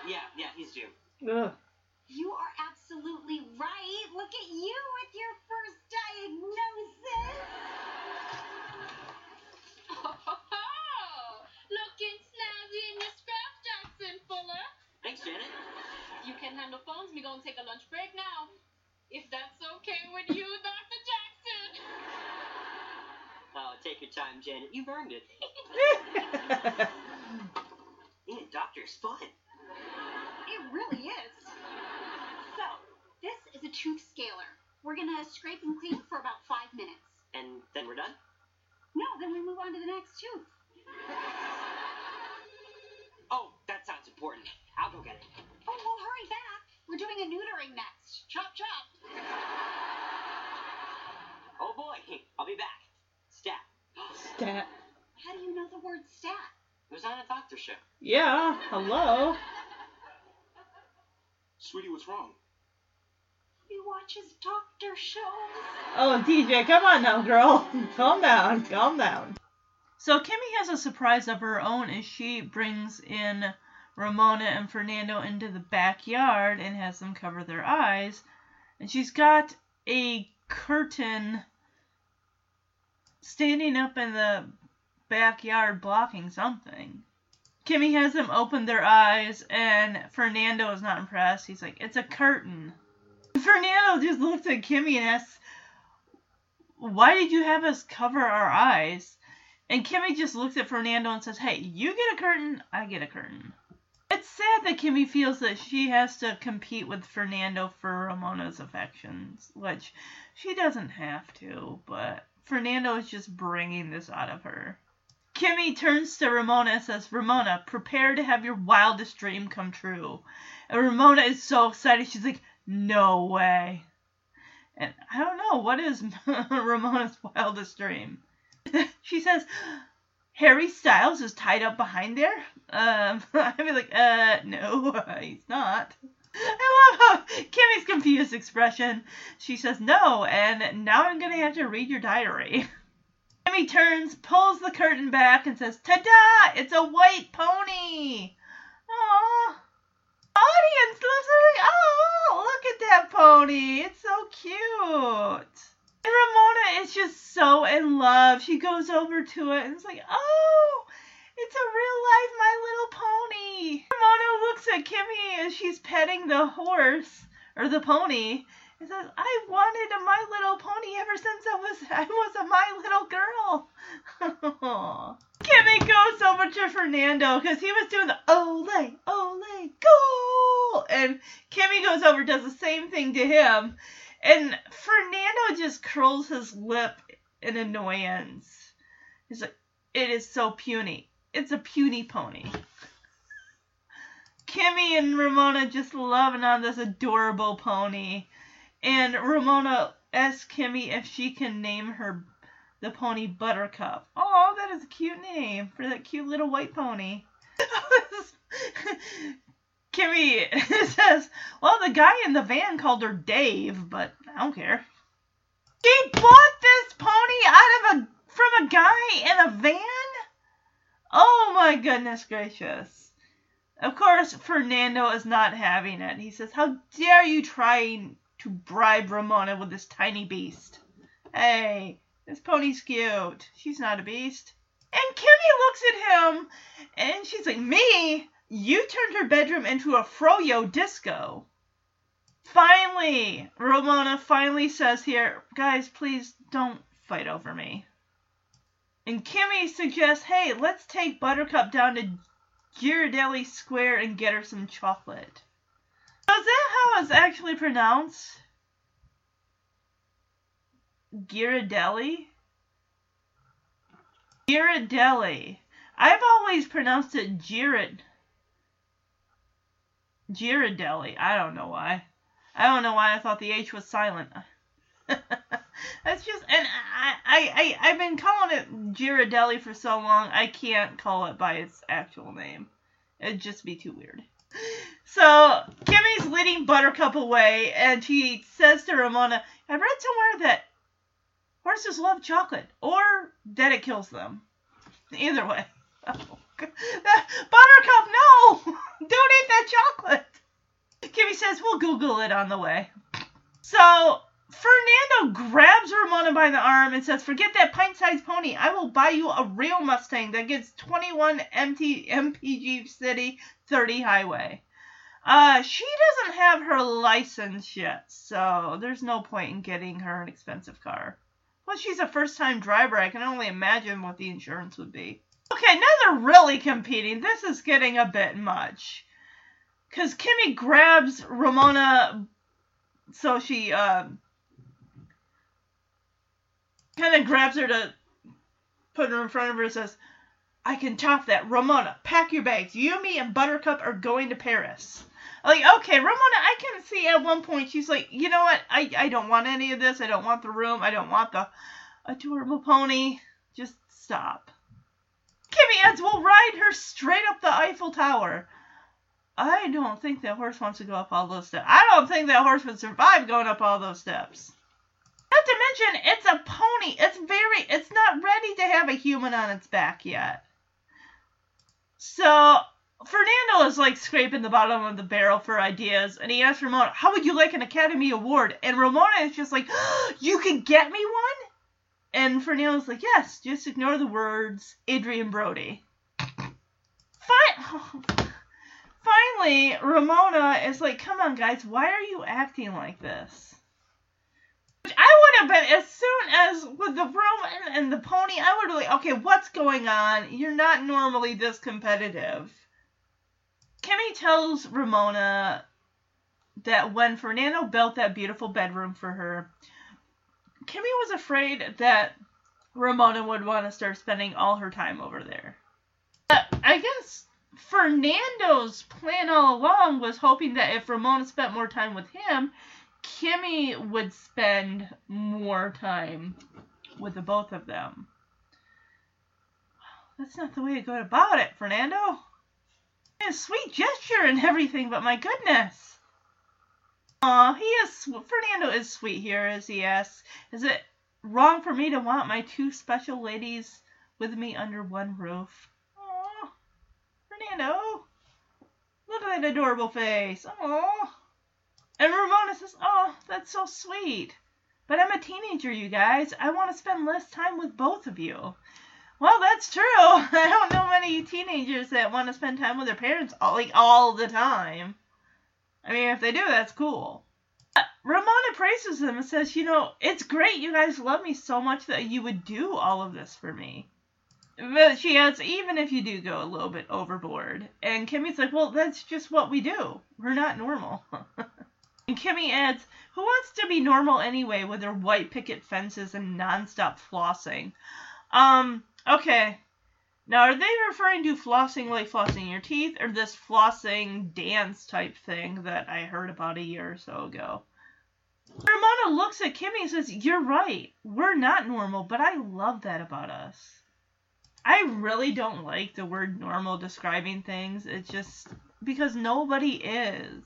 Yeah, yeah, he's due. Ugh. You are absolutely right. Look at you with your first diagnosis. Looking snazzy in your scraps, Jackson Fuller. Thanks, Janet. You can handle phones. We gonna take a lunch break now. If that's okay with you, Dr. Jackson. Oh, take your time, Janet. You've earned it. Being a doctor is fun. It really is. So, this is a tooth scaler. We're gonna scrape and clean for about five minutes. And then we're done? No, then we move on to the next tooth. Oh, that sounds important. I'll go get it. Oh, well, hurry back. We're doing a neutering next. Chop, chop. Oh boy, I'll be back. Stat. Stat. How do you know the word stat? It was on a doctor show. Yeah, hello. Sweetie, what's wrong? He watches doctor shows. Oh, DJ, come on now, girl. Calm down, calm down. So Kimmy has a surprise of her own as she brings in Ramona and Fernando into the backyard and has them cover their eyes. And she's got a curtain standing up in the backyard blocking something. Kimmy has them open their eyes, and Fernando is not impressed. He's like, It's a curtain. Fernando just looks at Kimmy and asks, Why did you have us cover our eyes? And Kimmy just looks at Fernando and says, Hey, you get a curtain, I get a curtain. It's sad that Kimmy feels that she has to compete with Fernando for Ramona's affections, which she doesn't have to, but Fernando is just bringing this out of her. Kimmy turns to Ramona and says, Ramona, prepare to have your wildest dream come true. And Ramona is so excited. She's like, no way. And I don't know, what is Ramona's wildest dream? she says, Harry Styles is tied up behind there? Um, I'd be like, uh, no, he's not. I love how Kimmy's confused expression. She says, no, and now I'm gonna have to read your diary. Kimmy turns, pulls the curtain back, and says, Ta-da! It's a white pony! Aww. Audience loves it. Oh, look at that pony. It's so cute. And Ramona is just so in love. She goes over to it and is like, oh, it's a real life My Little Pony. Ramona looks at Kimmy as she's petting the horse or the pony and says, I wanted a My Little Pony ever since I was I was a My Little Girl. Kimmy goes over to Fernando because he was doing the ole, ole, goal. And Kimmy goes over does the same thing to him. And Fernando just curls his lip in annoyance. He's like, it is so puny. It's a puny pony. Kimmy and Ramona just loving on this adorable pony. And Ramona asks Kimmy if she can name her the pony Buttercup. Oh, that is a cute name for that cute little white pony. Kimmy says, "Well, the guy in the van called her Dave, but I don't care." She bought this pony out of a from a guy in a van. Oh my goodness gracious! Of course, Fernando is not having it. He says, "How dare you try to bribe Ramona with this tiny beast?" Hey, this pony's cute. She's not a beast. And Kimmy looks at him and she's like, Me? You turned her bedroom into a froyo disco. Finally, Ramona finally says here, guys, please don't fight over me. And Kimmy suggests, hey, let's take Buttercup down to Ghirardelli Square and get her some chocolate. Is that how it's actually pronounced? Ghirardelli? Ghirardelli. I've always pronounced it Girard. Ghirardelli. I don't know why. I don't know why I thought the H was silent. That's just, and I, I, I, I've been calling it Ghirardelli for so long, I can't call it by its actual name. It'd just be too weird. So, Kimmy's leading Buttercup away, and he says to Ramona, I read somewhere that horses love chocolate, or that it kills them. Either way. Buttercup, no! Don't eat that chocolate! Kimmy says, we'll Google it on the way. So, Fernando grabs Ramona by the arm and says, Forget that pint sized pony. I will buy you a real Mustang that gets 21 MT, MPG City 30 Highway. Uh, she doesn't have her license yet, so there's no point in getting her an expensive car. Well, she's a first time driver. I can only imagine what the insurance would be. Okay, now they're really competing. This is getting a bit much. Because Kimmy grabs Ramona, so she, um, kind of grabs her to put her in front of her and says, I can top that. Ramona, pack your bags. You, me, and Buttercup are going to Paris. Like, okay, Ramona, I can see at one point she's like, you know what? I, I don't want any of this. I don't want the room. I don't want the adorable pony. Just stop. Kimmy adds, we'll ride her straight up the Eiffel Tower. I don't think that horse wants to go up all those steps. I don't think that horse would survive going up all those steps. Not to mention, it's a pony. It's very, it's not ready to have a human on its back yet. So, Fernando is like scraping the bottom of the barrel for ideas, and he asks Ramona, How would you like an Academy Award? And Ramona is just like, You can get me one? And Fernando's like, Yes, just ignore the words Adrien Brody. Finally, Ramona is like, Come on, guys, why are you acting like this? I would have been as soon as with the room and, and the pony. I would have like, okay, what's going on? You're not normally this competitive. Kimmy tells Ramona that when Fernando built that beautiful bedroom for her, Kimmy was afraid that Ramona would want to start spending all her time over there. But I guess Fernando's plan all along was hoping that if Ramona spent more time with him, Kimmy would spend more time with the both of them. That's not the way to go about it, Fernando. A sweet gesture and everything, but my goodness. Aw, he is. Fernando is sweet here as he asks, "Is it wrong for me to want my two special ladies with me under one roof?" Aw, Fernando, look at that adorable face. Aw. And Ramona says, Oh, that's so sweet. But I'm a teenager, you guys. I want to spend less time with both of you. Well, that's true. I don't know many teenagers that want to spend time with their parents all, like all the time. I mean, if they do, that's cool. But Ramona praises them and says, You know, it's great you guys love me so much that you would do all of this for me. But she adds, even if you do go a little bit overboard. And Kimmy's like, Well, that's just what we do. We're not normal. And Kimmy adds, Who wants to be normal anyway with their white picket fences and nonstop flossing? Um, okay. Now, are they referring to flossing like flossing your teeth or this flossing dance type thing that I heard about a year or so ago? Ramona looks at Kimmy and says, You're right. We're not normal, but I love that about us. I really don't like the word normal describing things. It's just because nobody is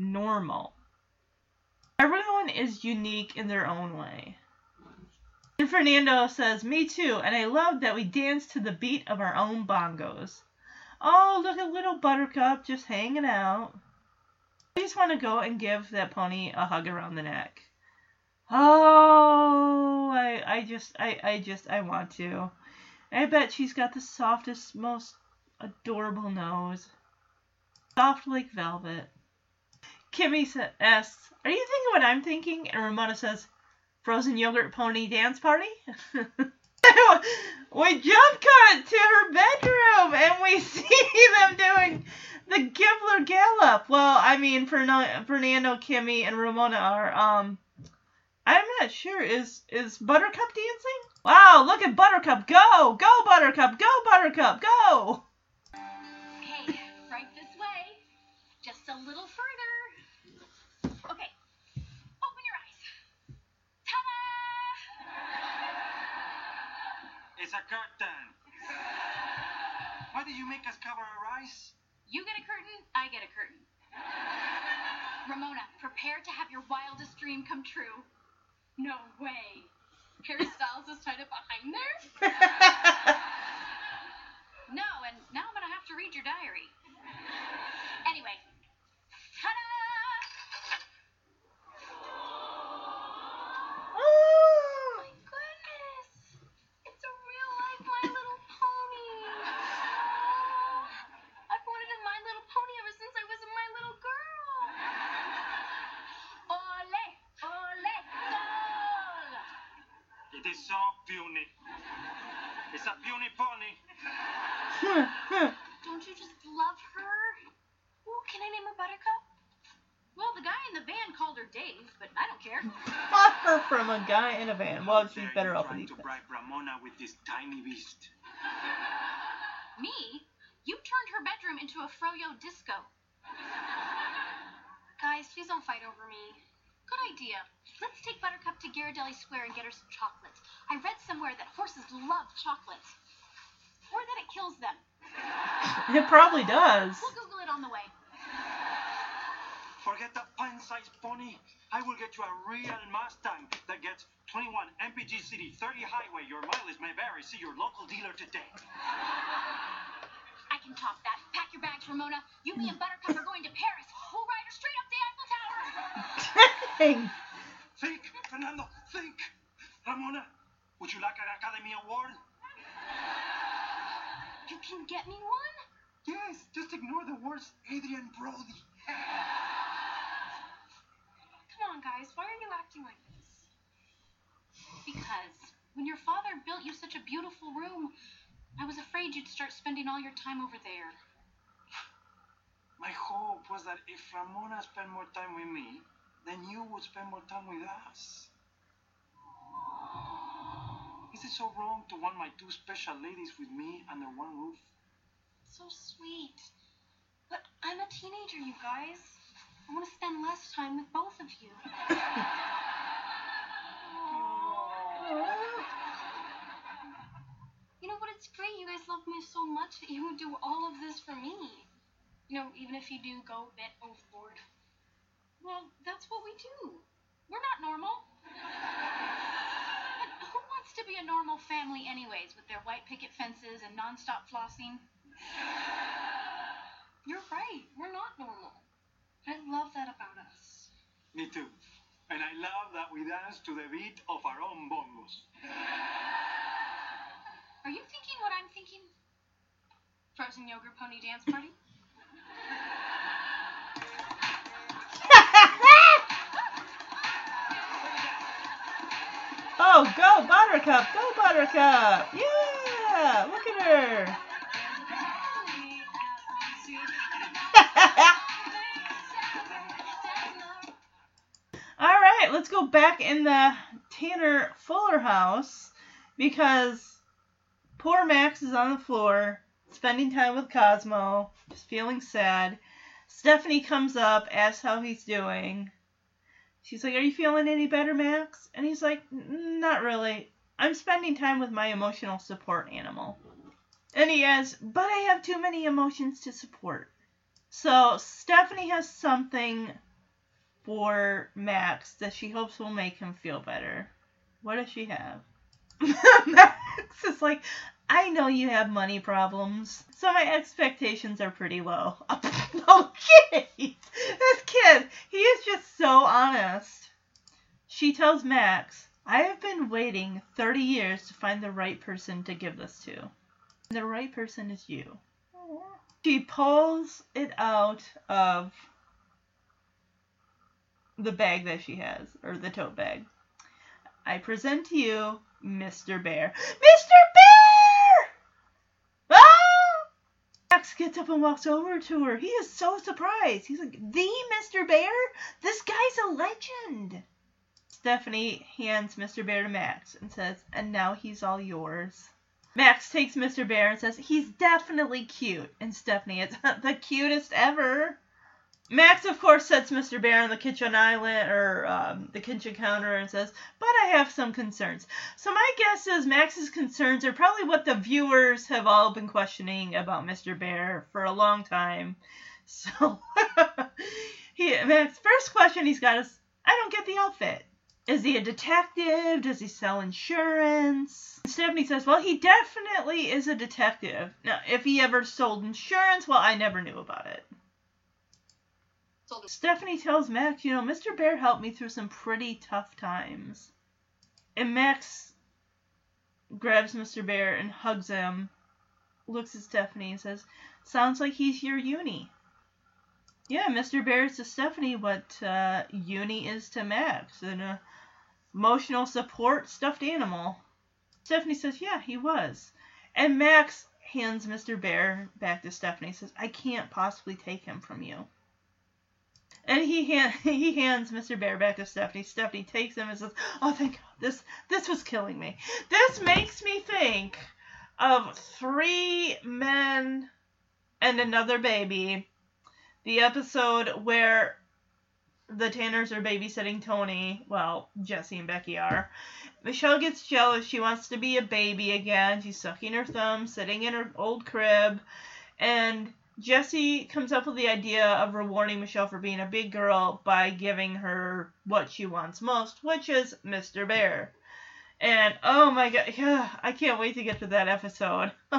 normal. Everyone is unique in their own way. And Fernando says, Me too, and I love that we dance to the beat of our own bongos. Oh, look at little Buttercup just hanging out. I just want to go and give that pony a hug around the neck. Oh, I, I just, I, I just, I want to. I bet she's got the softest, most adorable nose. Soft like velvet. Kimmy asks, Are you thinking what I'm thinking? And Ramona says, Frozen yogurt pony dance party? we jump cut to her bedroom and we see them doing the Gibbler Gallop. Well, I mean, Fernando, Kimmy, and Ramona are. Um, I'm not sure. Is is Buttercup dancing? Wow! Look at Buttercup go! Go Buttercup! Go Buttercup! Go! Okay, right this way. Just a little further. Okay, open your eyes. Ta-da! It's a curtain. Why did you make us cover our eyes? You get a curtain, I get a curtain. Ramona, prepare to have your wildest dream come true. No way. Harry Styles is tied up behind there? No, and now I'm gonna have to read your diary. Anyway, ta-da! Oh, My goodness! It's a real life My Little Pony. I've wanted a My Little Pony ever since I was a My Little Girl. Ole, ole, sol. It is so puny. It's a puny pony. Don't you just love her? Ooh, can I name her Buttercup? Well, the guy in the van called her Dave, but I don't care. Offer from a guy in a van. Well, she's better you off with trying these. to bribe Ramona with this tiny beast. Me? You turned her bedroom into a froyo disco. Guys, please don't fight over me. Good idea. Let's take Buttercup to Ghirardelli Square and get her some chocolate. I read somewhere that horses love chocolate. Or that it kills them. It probably does. We'll Google it on the way. Forget the pint-sized pony. I will get you a real Mustang that gets 21 MPG City 30 Highway. Your mileage may vary. See your local dealer today. I can top that. Pack your bags, Ramona. You, me, and Buttercup are going to Paris. We'll ride her straight up the Eiffel Tower. Dang. Think, Fernando, think. Ramona, would you like an Academy Award? You can get me one? Yes, just ignore the words Adrien Brody. Come on, guys. Why are you acting like this? Because when your father built you such a beautiful room, I was afraid you'd start spending all your time over there. My hope was that if Ramona spent more time with me, then you would spend more time with us. Is it so wrong to want my two special ladies with me under one roof? So sweet. But I'm a teenager, you guys. I want to spend less time with both of you. You know what? It's great you guys love me so much that you would do all of this for me. You know, even if you do go a bit overboard. Well, that's what we do. We're not normal. But who wants to be a normal family, anyways, with their white picket fences and nonstop flossing? You're right. We're not normal. I love that about us. Me too. And I love that we dance to the beat of our own bongos. Are you thinking what I'm thinking? Frozen yogurt pony dance party? Oh, go Buttercup! Go Buttercup! Yeah! Look at her! Right, let's go back in the Tanner Fuller house because poor Max is on the floor spending time with Cosmo, just feeling sad. Stephanie comes up, asks how he's doing. She's like, Are you feeling any better, Max? And he's like, Not really. I'm spending time with my emotional support animal. And he adds, But I have too many emotions to support. So Stephanie has something for Max that she hopes will make him feel better. What does she have? Max is like, I know you have money problems, so my expectations are pretty low. okay, this kid, he is just so honest. She tells Max, I have been waiting 30 years to find the right person to give this to. The right person is you. She pulls it out of the bag that she has, or the tote bag. I present to you Mr. Bear. Mr. Bear! Ah! Max gets up and walks over to her. He is so surprised. He's like, The Mr. Bear? This guy's a legend. Stephanie hands Mr. Bear to Max and says, And now he's all yours. Max takes Mr. Bear and says, He's definitely cute. And Stephanie is the cutest ever. Max, of course, sets Mr. Bear on the kitchen island or um, the kitchen counter and says, But I have some concerns. So, my guess is Max's concerns are probably what the viewers have all been questioning about Mr. Bear for a long time. So, he, Max, first question he's got is, I don't get the outfit. Is he a detective? Does he sell insurance? Stephanie says, Well, he definitely is a detective. Now, if he ever sold insurance, well, I never knew about it. Stephanie tells Max, you know, Mr. Bear helped me through some pretty tough times. And Max grabs Mr. Bear and hugs him, looks at Stephanie and says, Sounds like he's your uni. Yeah, Mr. Bear is to Stephanie what uh, uni is to Max. An uh, emotional support stuffed animal. Stephanie says, Yeah, he was. And Max hands Mr. Bear back to Stephanie and says, I can't possibly take him from you. And he hand, he hands Mr. Bear back to Stephanie. Stephanie takes him and says, "Oh, thank God! This this was killing me. This makes me think of Three Men and Another Baby, the episode where the Tanners are babysitting Tony. Well, Jesse and Becky are. Michelle gets jealous. She wants to be a baby again. She's sucking her thumb, sitting in her old crib, and Jesse comes up with the idea of rewarding Michelle for being a big girl by giving her what she wants most, which is Mr. Bear. And oh my god, yeah, I can't wait to get to that episode.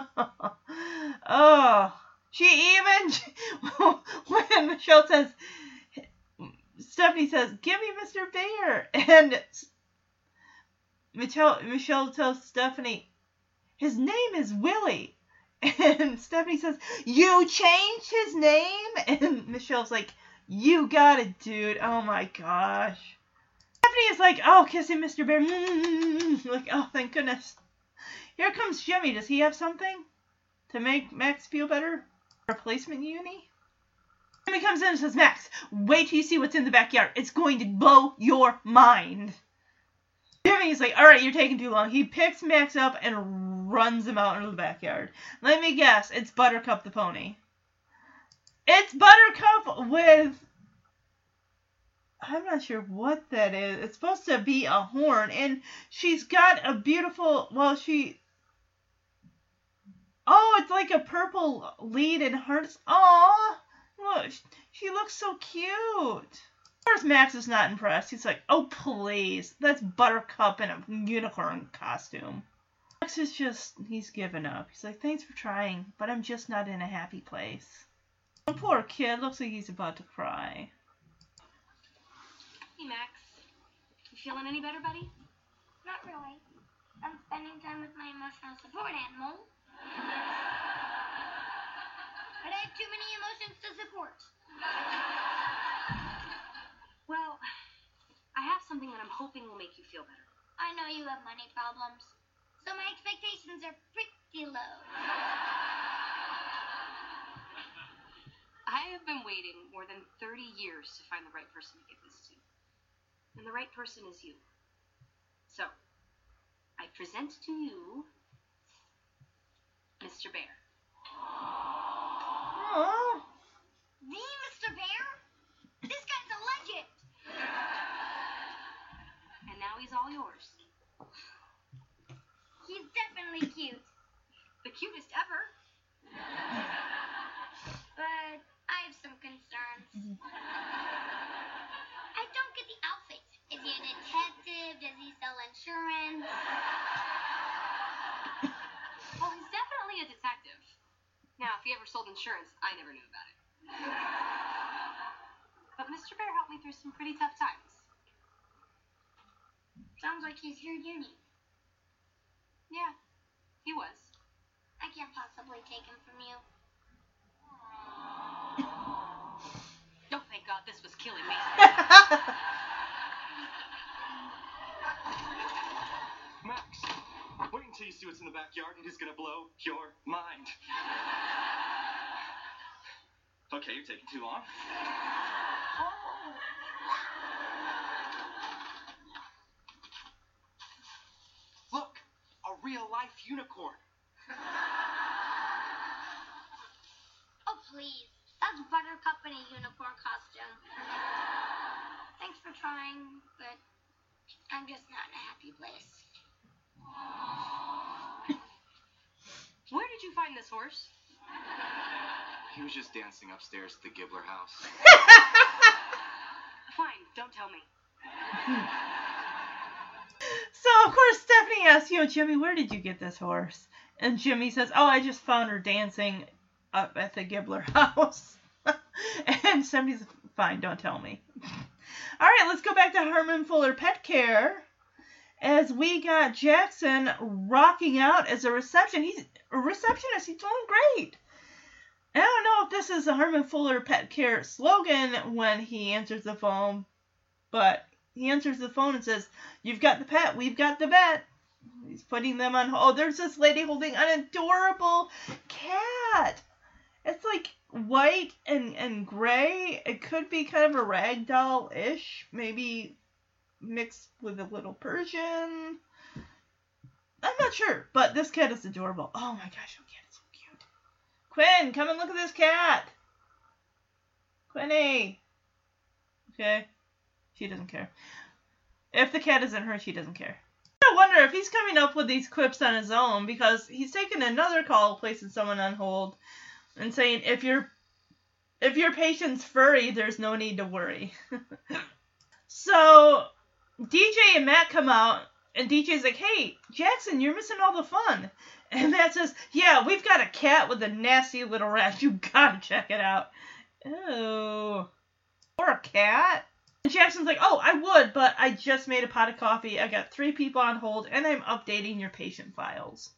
oh, she even when Michelle says, Stephanie says, "Give me Mr. Bear," and Michelle Michelle tells Stephanie, "His name is Willie." And Stephanie says, You changed his name? And Michelle's like, You got it, dude. Oh my gosh. Stephanie is like, Oh, kissing Mr. Bear. Mm-hmm. Like, oh, thank goodness. Here comes Jimmy. Does he have something to make Max feel better? Replacement uni? Jimmy comes in and says, Max, wait till you see what's in the backyard. It's going to blow your mind. Jimmy's like, all right, you're taking too long. He picks Max up and runs him out into the backyard. Let me guess, it's Buttercup the pony. It's Buttercup with. I'm not sure what that is. It's supposed to be a horn, and she's got a beautiful. Well, she. Oh, it's like a purple lead and hearts. Aw, look, she looks so cute. Of course, Max is not impressed. He's like, oh, please. That's Buttercup in a unicorn costume. Max is just, he's given up. He's like, thanks for trying, but I'm just not in a happy place. Oh, poor kid. Looks like he's about to cry. Hey, Max. You feeling any better, buddy? Not really. I'm spending time with my emotional support animal. but I have too many emotions to support. Well, I have something that I'm hoping will make you feel better. I know you have money problems, so my expectations are pretty low. I have been waiting more than 30 years to find the right person to give this to. And the right person is you. So, I present to you Mr. Bear. Aww. The Mr. Bear? This guy's a legend. And now he's all yours. Definitely cute. The cutest ever. But I have some concerns. I don't get the outfit. Is he a detective? Does he sell insurance? Well, he's definitely a detective. Now, if he ever sold insurance, I never knew about it. But Mr. Bear helped me through some pretty tough times. Sounds like he's your uni. Yeah, he was. I can't possibly take him from you. Oh, thank God, this was killing me. Max, wait until you see what's in the backyard. and It is gonna blow your mind. Okay, you're taking too long. Look, a real life unicorn. Oh, please. That's Buttercup in a unicorn costume. Thanks for trying, but I'm just not in a happy place. Where did you find this horse? He was just dancing upstairs at the Gibbler house. Fine, don't tell me. So of course Stephanie asks, you know, Jimmy, where did you get this horse? And Jimmy says, Oh, I just found her dancing up at the Gibbler house. and Stephanie's fine, don't tell me. All right, let's go back to Harmon Fuller Pet Care. As we got Jackson rocking out as a reception, he's a receptionist. He's doing great. I don't know if this is a Harmon Fuller Pet Care slogan when he answers the phone, but he answers the phone and says, You've got the pet, we've got the vet. He's putting them on hold. Oh, there's this lady holding an adorable cat. It's like white and, and gray. It could be kind of a rag doll ish, maybe mixed with a little Persian. I'm not sure, but this cat is adorable. Oh my gosh, oh cat is so cute. Quinn, come and look at this cat. Quinny. Okay. She doesn't care. If the cat isn't her, she doesn't care. I wonder if he's coming up with these quips on his own because he's taking another call, placing someone on hold, and saying if your if your patient's furry, there's no need to worry. so DJ and Matt come out, and DJ's like, "Hey, Jackson, you're missing all the fun." And Matt says, "Yeah, we've got a cat with a nasty little rat. You gotta check it out." Oh, or a cat. And Jackson's like, oh, I would, but I just made a pot of coffee. I got three people on hold, and I'm updating your patient files.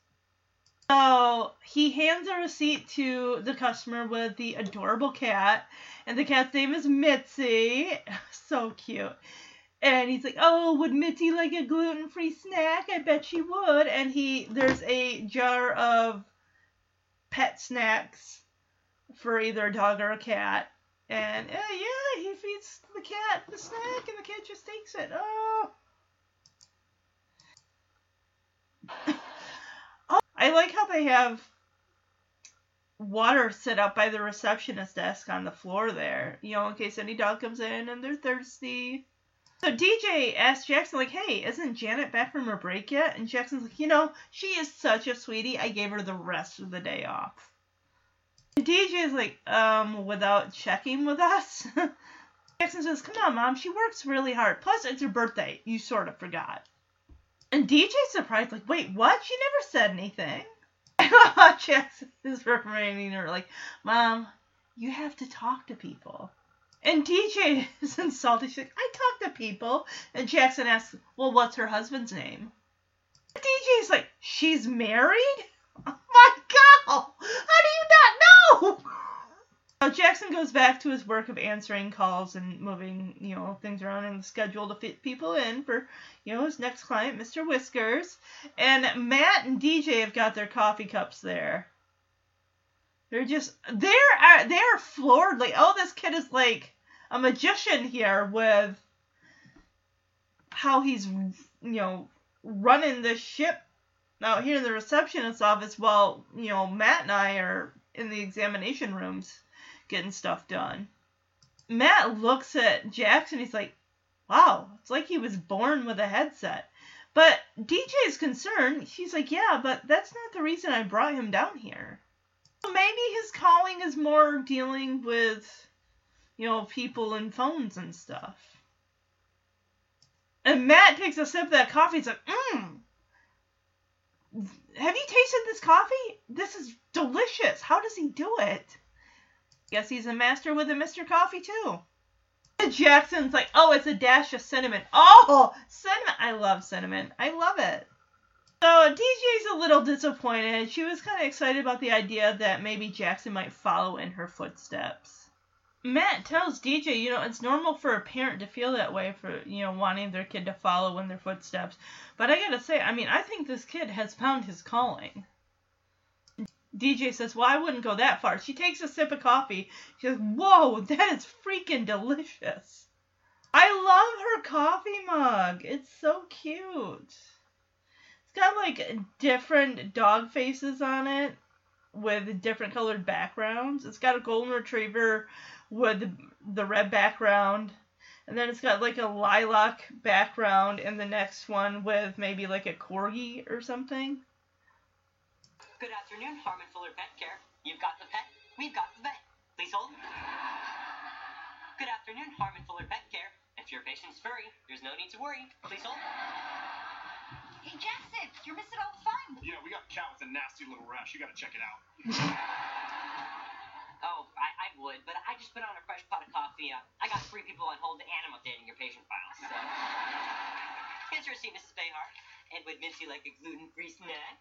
So he hands a receipt to the customer with the adorable cat, and the cat's name is Mitzi. So cute. And he's like, "Oh, would Mitzi like a gluten-free snack? I bet she would." And he there's a jar of pet snacks for either a dog or a cat. And uh, yeah, he feeds the cat the snack, and the cat just takes it. Oh. oh, I like how they have water set up by the receptionist desk on the floor there. You know, in case any dog comes in and they're thirsty. So DJ asks Jackson, like, hey, isn't Janet back from her break yet? And Jackson's like, you know, she is such a sweetie. I gave her the rest of the day off. DJ is like, um, without checking with us? Jackson says, come on, Mom, she works really hard. Plus, it's her birthday. You sort of forgot. And DJ's surprised, like, wait, what? She never said anything. Jackson is reminding her, like, Mom, you have to talk to people. And DJ is insulted. She's like, I talk to people. And Jackson asks, Well, what's her husband's name? DJ's like, She's married? Oh my god! How do you not know? So Jackson goes back to his work of answering calls and moving, you know, things around in the schedule to fit people in for, you know, his next client, Mr. Whiskers. And Matt and DJ have got their coffee cups there. They're just they're they're floored. Like, oh, this kid is like a magician here with how he's you know running the ship out here in the receptionist's office while you know Matt and I are in the examination rooms getting stuff done. Matt looks at Jackson. He's like, "Wow, it's like he was born with a headset." But DJ's concerned. She's like, "Yeah, but that's not the reason I brought him down here." maybe his calling is more dealing with, you know, people and phones and stuff. And Matt takes a sip of that coffee. He's like, mmm. Have you tasted this coffee? This is delicious. How does he do it? Guess he's a master with a Mr. Coffee, too. Jackson's like, oh, it's a dash of cinnamon. Oh, cinnamon. I love cinnamon. I love it. So DJ's a little disappointed. She was kind of excited about the idea that maybe Jackson might follow in her footsteps. Matt tells DJ, you know, it's normal for a parent to feel that way for, you know, wanting their kid to follow in their footsteps. But I gotta say, I mean, I think this kid has found his calling. DJ says, Well, I wouldn't go that far. She takes a sip of coffee. She goes, Whoa, that is freaking delicious. I love her coffee mug. It's so cute. It's got like different dog faces on it with different colored backgrounds. It's got a golden retriever with the red background. And then it's got like a lilac background in the next one with maybe like a corgi or something. Good afternoon, Harmon Fuller Pet Care. You've got the pet, we've got the vet. Please hold. Good afternoon, Harmon Fuller Pet Care. If your patient's furry, there's no need to worry. Please hold. Hey, Jackson, you're missing all the fun. Yeah, we got a cat with a nasty little rash. You gotta check it out. Oh, I, I would, but I just put on a fresh pot of coffee. Uh, I got three people on hold to annotating your patient files. So. Here's your receipt, Mrs. Behar. And would Mitzi like a gluten-free snack?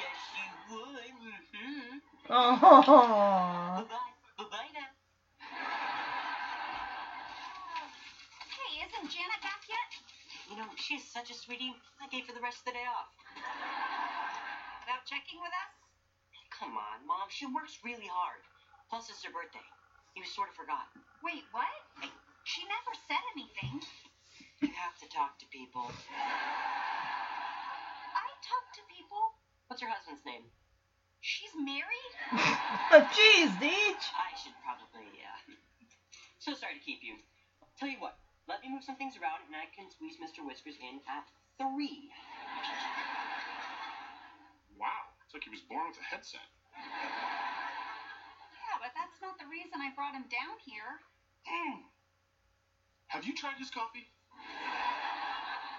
Yes, you would. Mm-hmm. Oh. Bye-bye. Bye-bye now. Hey, isn't Janet back yet? You know, she's such a sweetie. I gave her the rest of the day off. Without checking with us? Come on, Mom. She works really hard. Plus, it's her birthday. You sort of forgot. Wait, what? She never said anything. You have to talk to people. I talk to people. What's her husband's name? She's married? Jeez, Deej. I should probably, uh... So sorry to keep you. Tell you what, let me move some things around and I can squeeze Mr. Whiskers in at three. Wow, it's like he was born with a headset. Yeah, but that's not the reason I brought him down here. Mm. Have you tried his coffee?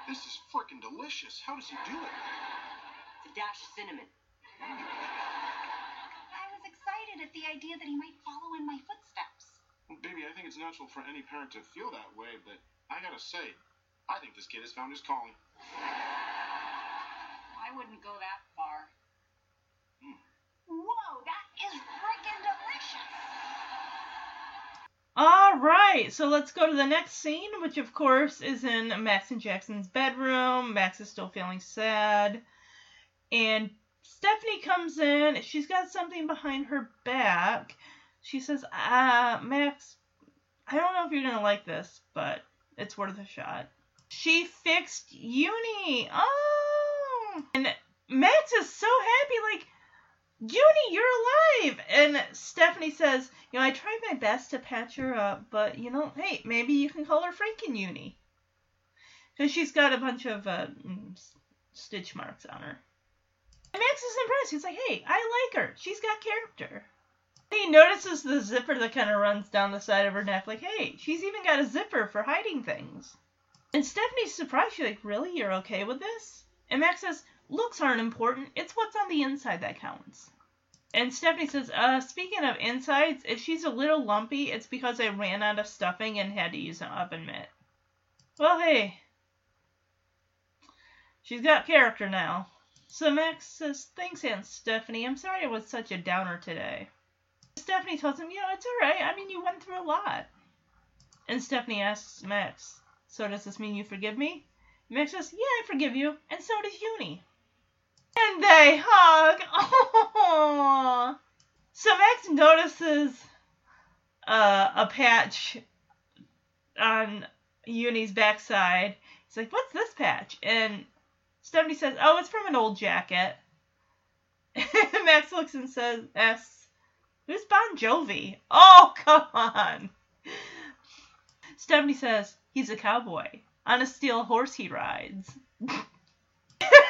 This is freaking delicious. How does he do it? It's a dash of cinnamon. I was excited at the idea that he might follow in my footsteps. Well, baby, I think it's natural for any parent to feel that way, but I gotta say, I think this kid has found his calling. I wouldn't go that far. Whoa, that is freaking delicious. All right, so let's go to the next scene, which of course is in Max and Jackson's bedroom. Max is still feeling sad. And Stephanie comes in. She's got something behind her back. She says, uh, Max, I don't know if you're going to like this, but it's worth a shot. She fixed Uni. Oh! And Max is so happy, like, Uni, you're alive! And Stephanie says, You know, I tried my best to patch her up, but, you know, hey, maybe you can call her Franken Uni. Because she's got a bunch of uh, mm, stitch marks on her. And Max is impressed. He's like, Hey, I like her. She's got character. He notices the zipper that kind of runs down the side of her neck, like, Hey, she's even got a zipper for hiding things. And Stephanie's surprised. She's like, Really? You're okay with this? And Max says, Looks aren't important. It's what's on the inside that counts. And Stephanie says, uh, speaking of insides, if she's a little lumpy, it's because I ran out of stuffing and had to use an oven mitt. Well, hey. She's got character now. So Max says, Thanks, Aunt Stephanie. I'm sorry I was such a downer today. Stephanie tells him, You know, it's alright. I mean, you went through a lot. And Stephanie asks Max, So does this mean you forgive me? Max says, Yeah, I forgive you. And so does Uni. And they hug. So Max notices uh, a patch on Uni's backside. He's like, "What's this patch?" And Stephanie says, "Oh, it's from an old jacket." And Max looks and says, "Asks, who's Bon Jovi?" Oh, come on. Stephanie says, "He's a cowboy on a steel horse he rides."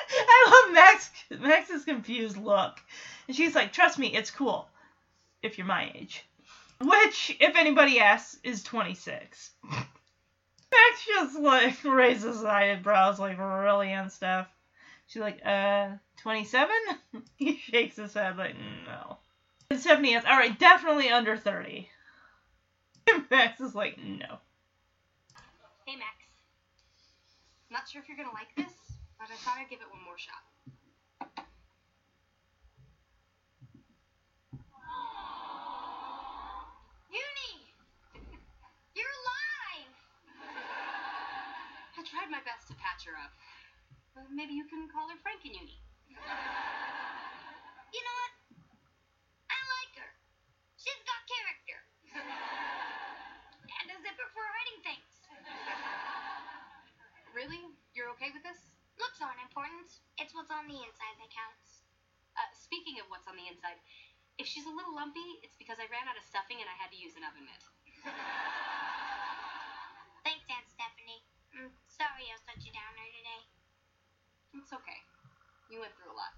I love Max Max's confused look. And she's like, trust me, it's cool. If you're my age. Which, if anybody asks, is 26. Max just like raises his eyebrows like really and stuff. She's like, uh, 27? he shakes his head like, no. And Stephanie is, alright, definitely under 30. And Max is like, no. Hey, Max. Not sure if you're gonna like this, but I thought I'd give it one more shot. Uni! You're alive! I tried my best to patch her up. Maybe you can call her Frankenuni. You know what? On the inside that counts. Uh, speaking of what's on the inside, if she's a little lumpy, it's because I ran out of stuffing and I had to use an oven mitt. Thanks, Aunt Stephanie. I'm sorry I was such a downer today. It's okay. You went through a lot.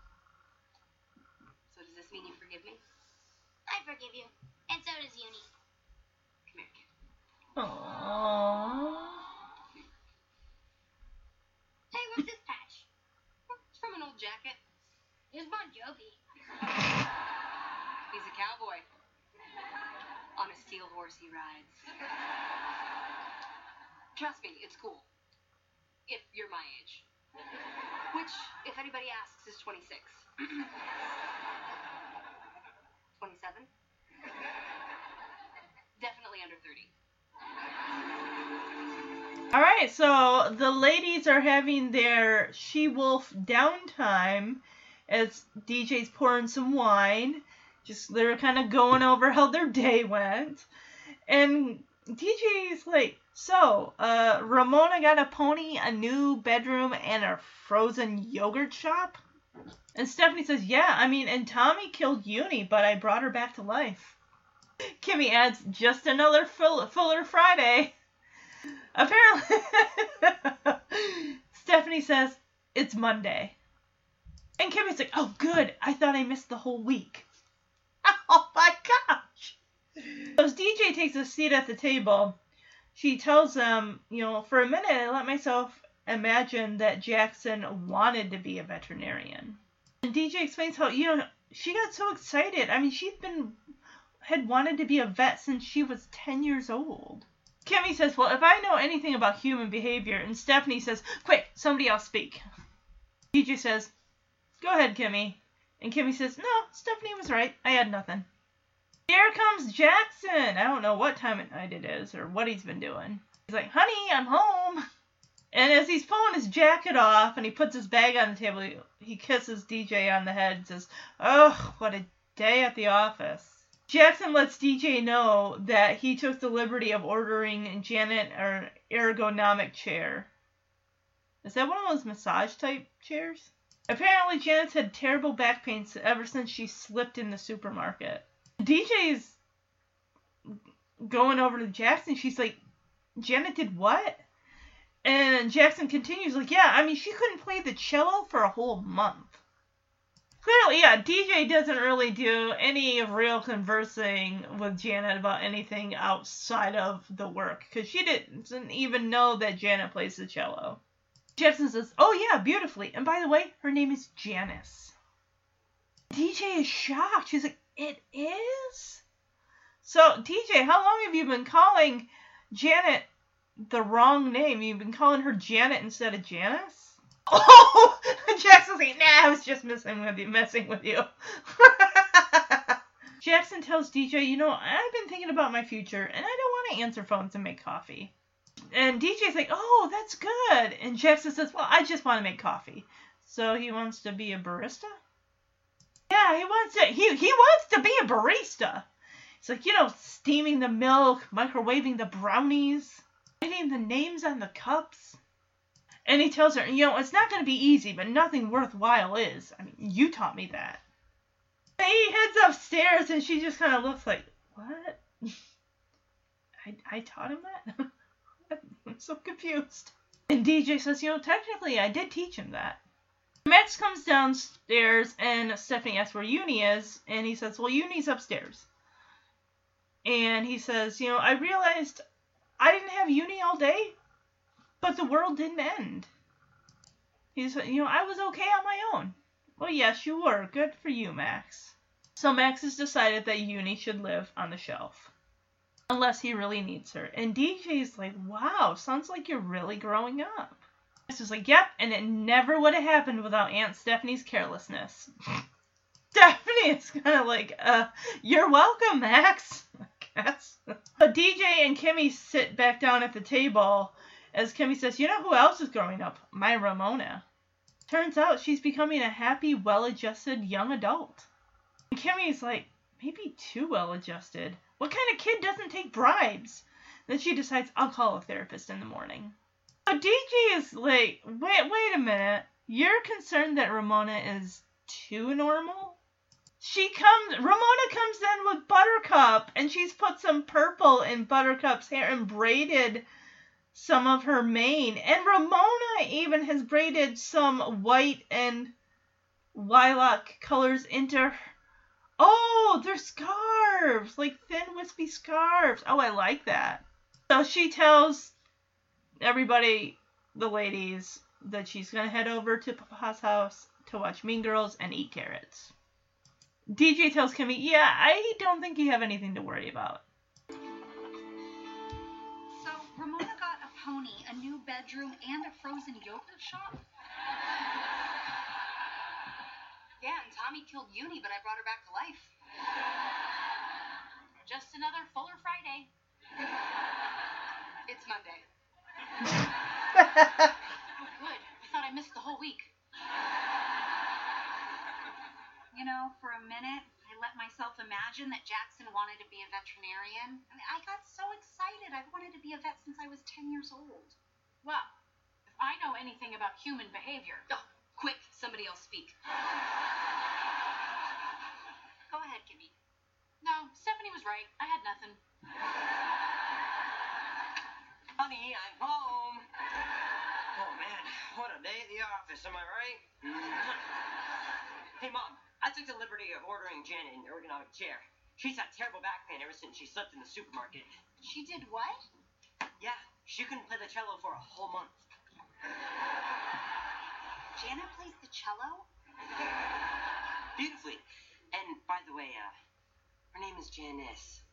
So does this mean you forgive me? I forgive you. And so does Uni. Come here, kid. Aww. Hey, what's this patch? It's from an old jacket. Here's Bon Jovi. He's a cowboy. On a steel horse he rides. Trust me, it's cool. If you're my age. Which, if anybody asks, is 26. 27? Definitely under 30. All right, so the ladies are having their she wolf downtime as DJ's pouring some wine. Just they're kind of going over how their day went, and DJ's like, "So, uh, Ramona got a pony, a new bedroom, and a frozen yogurt shop." And Stephanie says, "Yeah, I mean, and Tommy killed Uni, but I brought her back to life." Kimmy adds, "Just another full, Fuller Friday." Apparently, Stephanie says it's Monday. And Kimmy's like, oh, good. I thought I missed the whole week. Oh my gosh. As DJ takes a seat at the table, she tells them, you know, for a minute, I let myself imagine that Jackson wanted to be a veterinarian. And DJ explains how, you know, she got so excited. I mean, she'd been, had wanted to be a vet since she was 10 years old. Kimmy says, Well, if I know anything about human behavior, and Stephanie says, Quick, somebody else speak. DJ says, Go ahead, Kimmy. And Kimmy says, No, Stephanie was right. I had nothing. Here comes Jackson. I don't know what time night it is or what he's been doing. He's like, Honey, I'm home. And as he's pulling his jacket off and he puts his bag on the table, he, he kisses DJ on the head and says, Oh, what a day at the office. Jackson lets DJ know that he took the liberty of ordering Janet an ergonomic chair. Is that one of those massage type chairs? Apparently, Janet's had terrible back pains ever since she slipped in the supermarket. DJ's going over to Jackson. She's like, Janet did what? And Jackson continues, like, yeah, I mean, she couldn't play the cello for a whole month clearly, yeah, DJ doesn't really do any real conversing with Janet about anything outside of the work because she didn't even know that Janet plays the cello. Jackson says, "Oh yeah, beautifully." And by the way, her name is Janice. DJ is shocked. She's like, "It is." So DJ, how long have you been calling Janet the wrong name? You've been calling her Janet instead of Janice. Oh, Jackson's like, nah, I was just messing with you, messing with you. Jackson tells DJ, you know, I've been thinking about my future, and I don't want to answer phones and make coffee. And DJ's like, oh, that's good. And Jackson says, well, I just want to make coffee. So he wants to be a barista? Yeah, he wants to. He he wants to be a barista. It's like you know, steaming the milk, microwaving the brownies, writing the names on the cups. And he tells her, you know, it's not going to be easy, but nothing worthwhile is. I mean, you taught me that. He heads upstairs and she just kind of looks like, what? I, I taught him that? I'm so confused. And DJ says, you know, technically I did teach him that. Max comes downstairs and Stephanie asks where Uni is, and he says, well, Uni's upstairs. And he says, you know, I realized I didn't have Uni all day, but the world didn't end. He's, you know, I was okay on my own. Well, yes, you were. Good for you, Max. So Max has decided that Uni should live on the shelf. Unless he really needs her. And DJ's like, wow, sounds like you're really growing up. Max is like, yep, and it never would have happened without Aunt Stephanie's carelessness. Stephanie is kind of like, uh, you're welcome, Max. I guess. But DJ and Kimmy sit back down at the table as Kimmy says, You know who else is growing up? My Ramona. Turns out she's becoming a happy, well adjusted young adult. And Kimmy's like, Maybe too well adjusted. What kind of kid doesn't take bribes? Then she decides, I'll call a therapist in the morning. So DJ is like, Wait, wait a minute. You're concerned that Ramona is too normal? She comes Ramona comes in with Buttercup and she's put some purple in Buttercup's hair and braided some of her mane. And Ramona even has braided some white and lilac colors into her. Oh, they're scarves, like thin wispy scarves. Oh, I like that. So she tells everybody, the ladies, that she's gonna head over to Papa's house to watch Mean Girls and eat carrots. DJ tells Kimmy, "Yeah, I don't think you have anything to worry about." Got a new bedroom, and a frozen yogurt shop. Yeah, and Tommy killed Uni, but I brought her back to life. Just another Fuller Friday. It's Monday. Oh, good. I thought I missed the whole week. You know, for a minute, let myself imagine that Jackson wanted to be a veterinarian. I, mean, I got so excited. I've wanted to be a vet since I was 10 years old. Well, if I know anything about human behavior. Oh, quick, somebody else speak. Go ahead, Kimmy. No, Stephanie was right. I had nothing. Honey, I'm home. Oh man, what a day at the office, am I right? Mm-hmm. hey mom, I took the liberty of ordering Janet an ergonomic chair. She's had terrible back pain ever since she slept in the supermarket. She did what? Yeah, she couldn't play the cello for a whole month. Janet plays the cello? Beautifully. And by the way, uh, her name is Janice.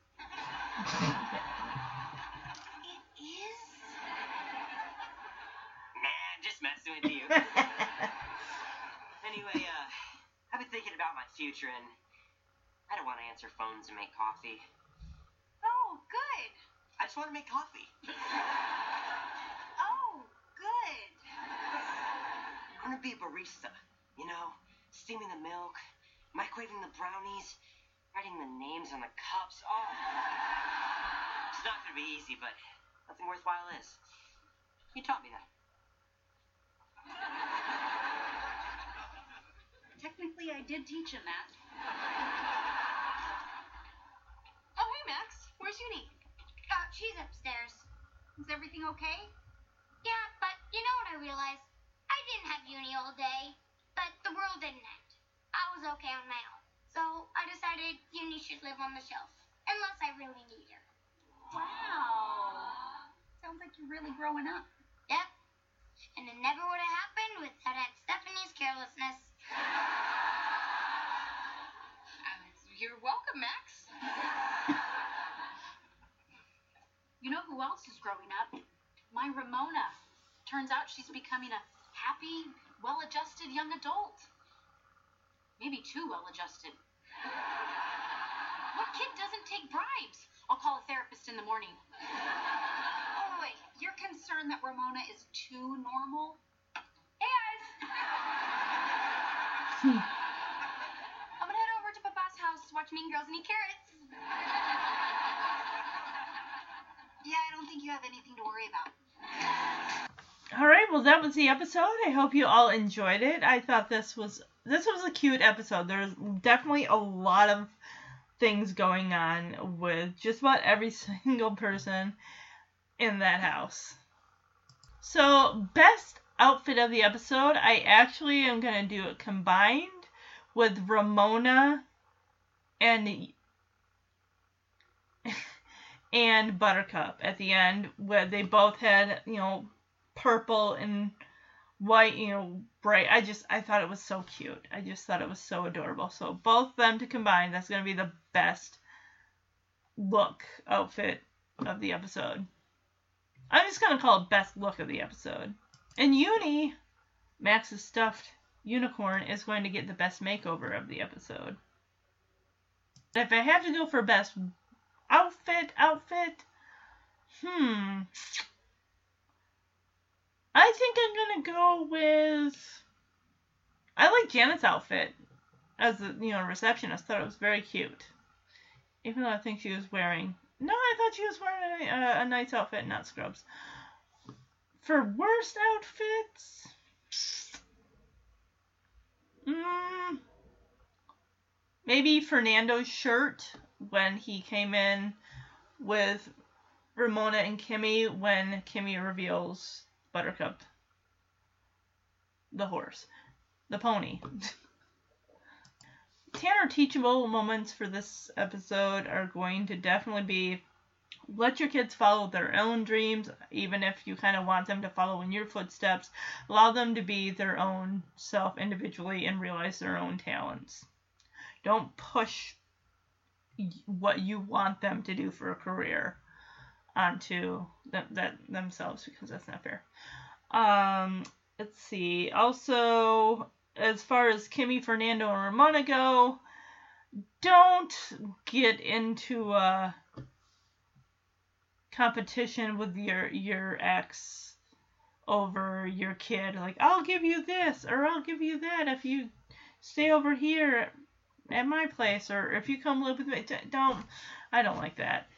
It is? Nah, just messing with you. anyway, uh, I've been thinking about my future and I don't want to answer phones and make coffee. Oh, good. I just want to make coffee. Oh, good. I want to be a barista, you know, steaming the milk, microwaving the brownies, writing the names on the cups. Oh. It's not going to be easy, but nothing worthwhile is. You taught me that. Technically, I did teach him that. Oh, hey, Max. Where's Uni? Uh, she's upstairs. Is everything okay? Yeah, but you know what I realized? I didn't have uni all day, but the world didn't end. I was okay on my own. So I decided uni should live on the shelf, unless I really need her. Wow. Sounds like you're really growing up. Yep. And it never would have happened without Aunt Stephanie's carelessness. You're welcome, Max. You know who else is growing up? My Ramona. Turns out she's becoming a happy, well adjusted young adult. Maybe too well adjusted. What kid doesn't take bribes? I'll call a therapist in the morning. Oh, wait. You're concerned that Ramona is too normal? I'm gonna head over to Papa's house to watch Mean Girls and eat carrots. Yeah, I don't think you have anything to worry about. All right, well that was the episode. I hope you all enjoyed it. I thought this was this was a cute episode. There's definitely a lot of things going on with just about every single person in that house. So, best outfit of the episode, I actually am going to do it combined with Ramona and and Buttercup at the end where they both had, you know, purple and white, you know, bright. I just I thought it was so cute. I just thought it was so adorable. So both them to combine, that's going to be the best look outfit of the episode. I'm just going to call it best look of the episode. And Uni, Max's stuffed unicorn, is going to get the best makeover of the episode. If I have to go for best outfit, outfit, hmm. I think I'm gonna go with. I like Janet's outfit as a you know receptionist. Thought it was very cute, even though I think she was wearing. No, I thought she was wearing a, a, a nice outfit, not scrubs. For worst outfits, Mm, maybe Fernando's shirt when he came in with Ramona and Kimmy when Kimmy reveals Buttercup. The horse, the pony. Tanner teachable moments for this episode are going to definitely be let your kids follow their own dreams, even if you kind of want them to follow in your footsteps. Allow them to be their own self individually and realize their own talents. Don't push what you want them to do for a career onto them, that themselves because that's not fair. Um, let's see. Also, as far as Kimmy, Fernando, and Ramona go, don't get into a competition with your your ex over your kid. Like, I'll give you this or I'll give you that if you stay over here at my place or if you come live with me. Don't. I don't like that.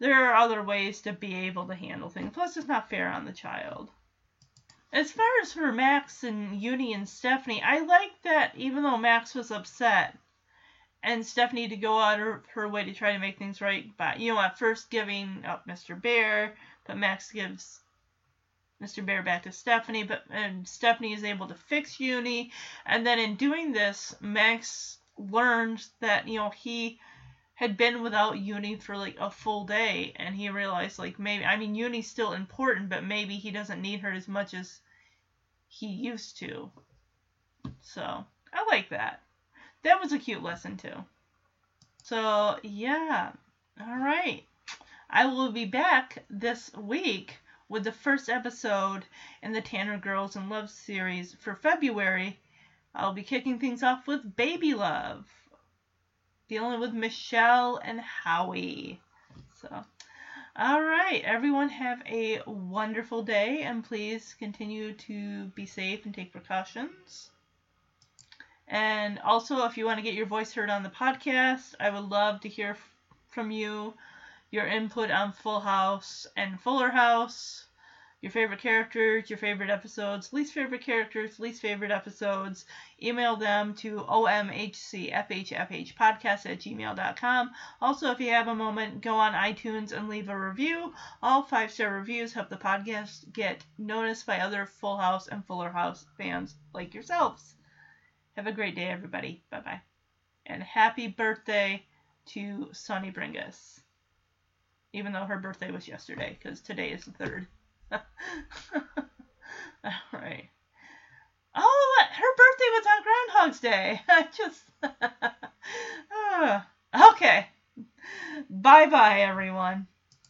There are other ways to be able to handle things. Plus, it's not fair on the child. As far as for Max and Uni and Stephanie, I like that even though Max was upset and Stephanie to go out of her way to try to make things right by, you know, at first giving oh, up Mr. Bear, but Max gives Mr. Bear back to Stephanie, but and Stephanie is able to fix Uni, and then in doing this, Max learned that you know he had been without Uni for like a full day, and he realized like maybe I mean Uni's still important, but maybe he doesn't need her as much as he used to. So I like that that was a cute lesson too. So yeah, all right. I will be back this week with the first episode in the Tanner Girls in Love series for February. I'll be kicking things off with Baby Love, dealing with Michelle and Howie. So, all right, everyone have a wonderful day and please continue to be safe and take precautions. And also, if you want to get your voice heard on the podcast, I would love to hear from you, your input on Full House and Fuller House, your favorite characters, your favorite episodes, least favorite characters, least favorite episodes. Email them to omhcfhfhpodcast at gmail.com. Also, if you have a moment, go on iTunes and leave a review. All five star reviews help the podcast get noticed by other Full House and Fuller House fans like yourselves. Have a great day, everybody. Bye bye. And happy birthday to Soni Bringas. Even though her birthday was yesterday, because today is the third. All right. Oh, her birthday was on Groundhog's Day. I just. uh, okay. Bye bye, everyone.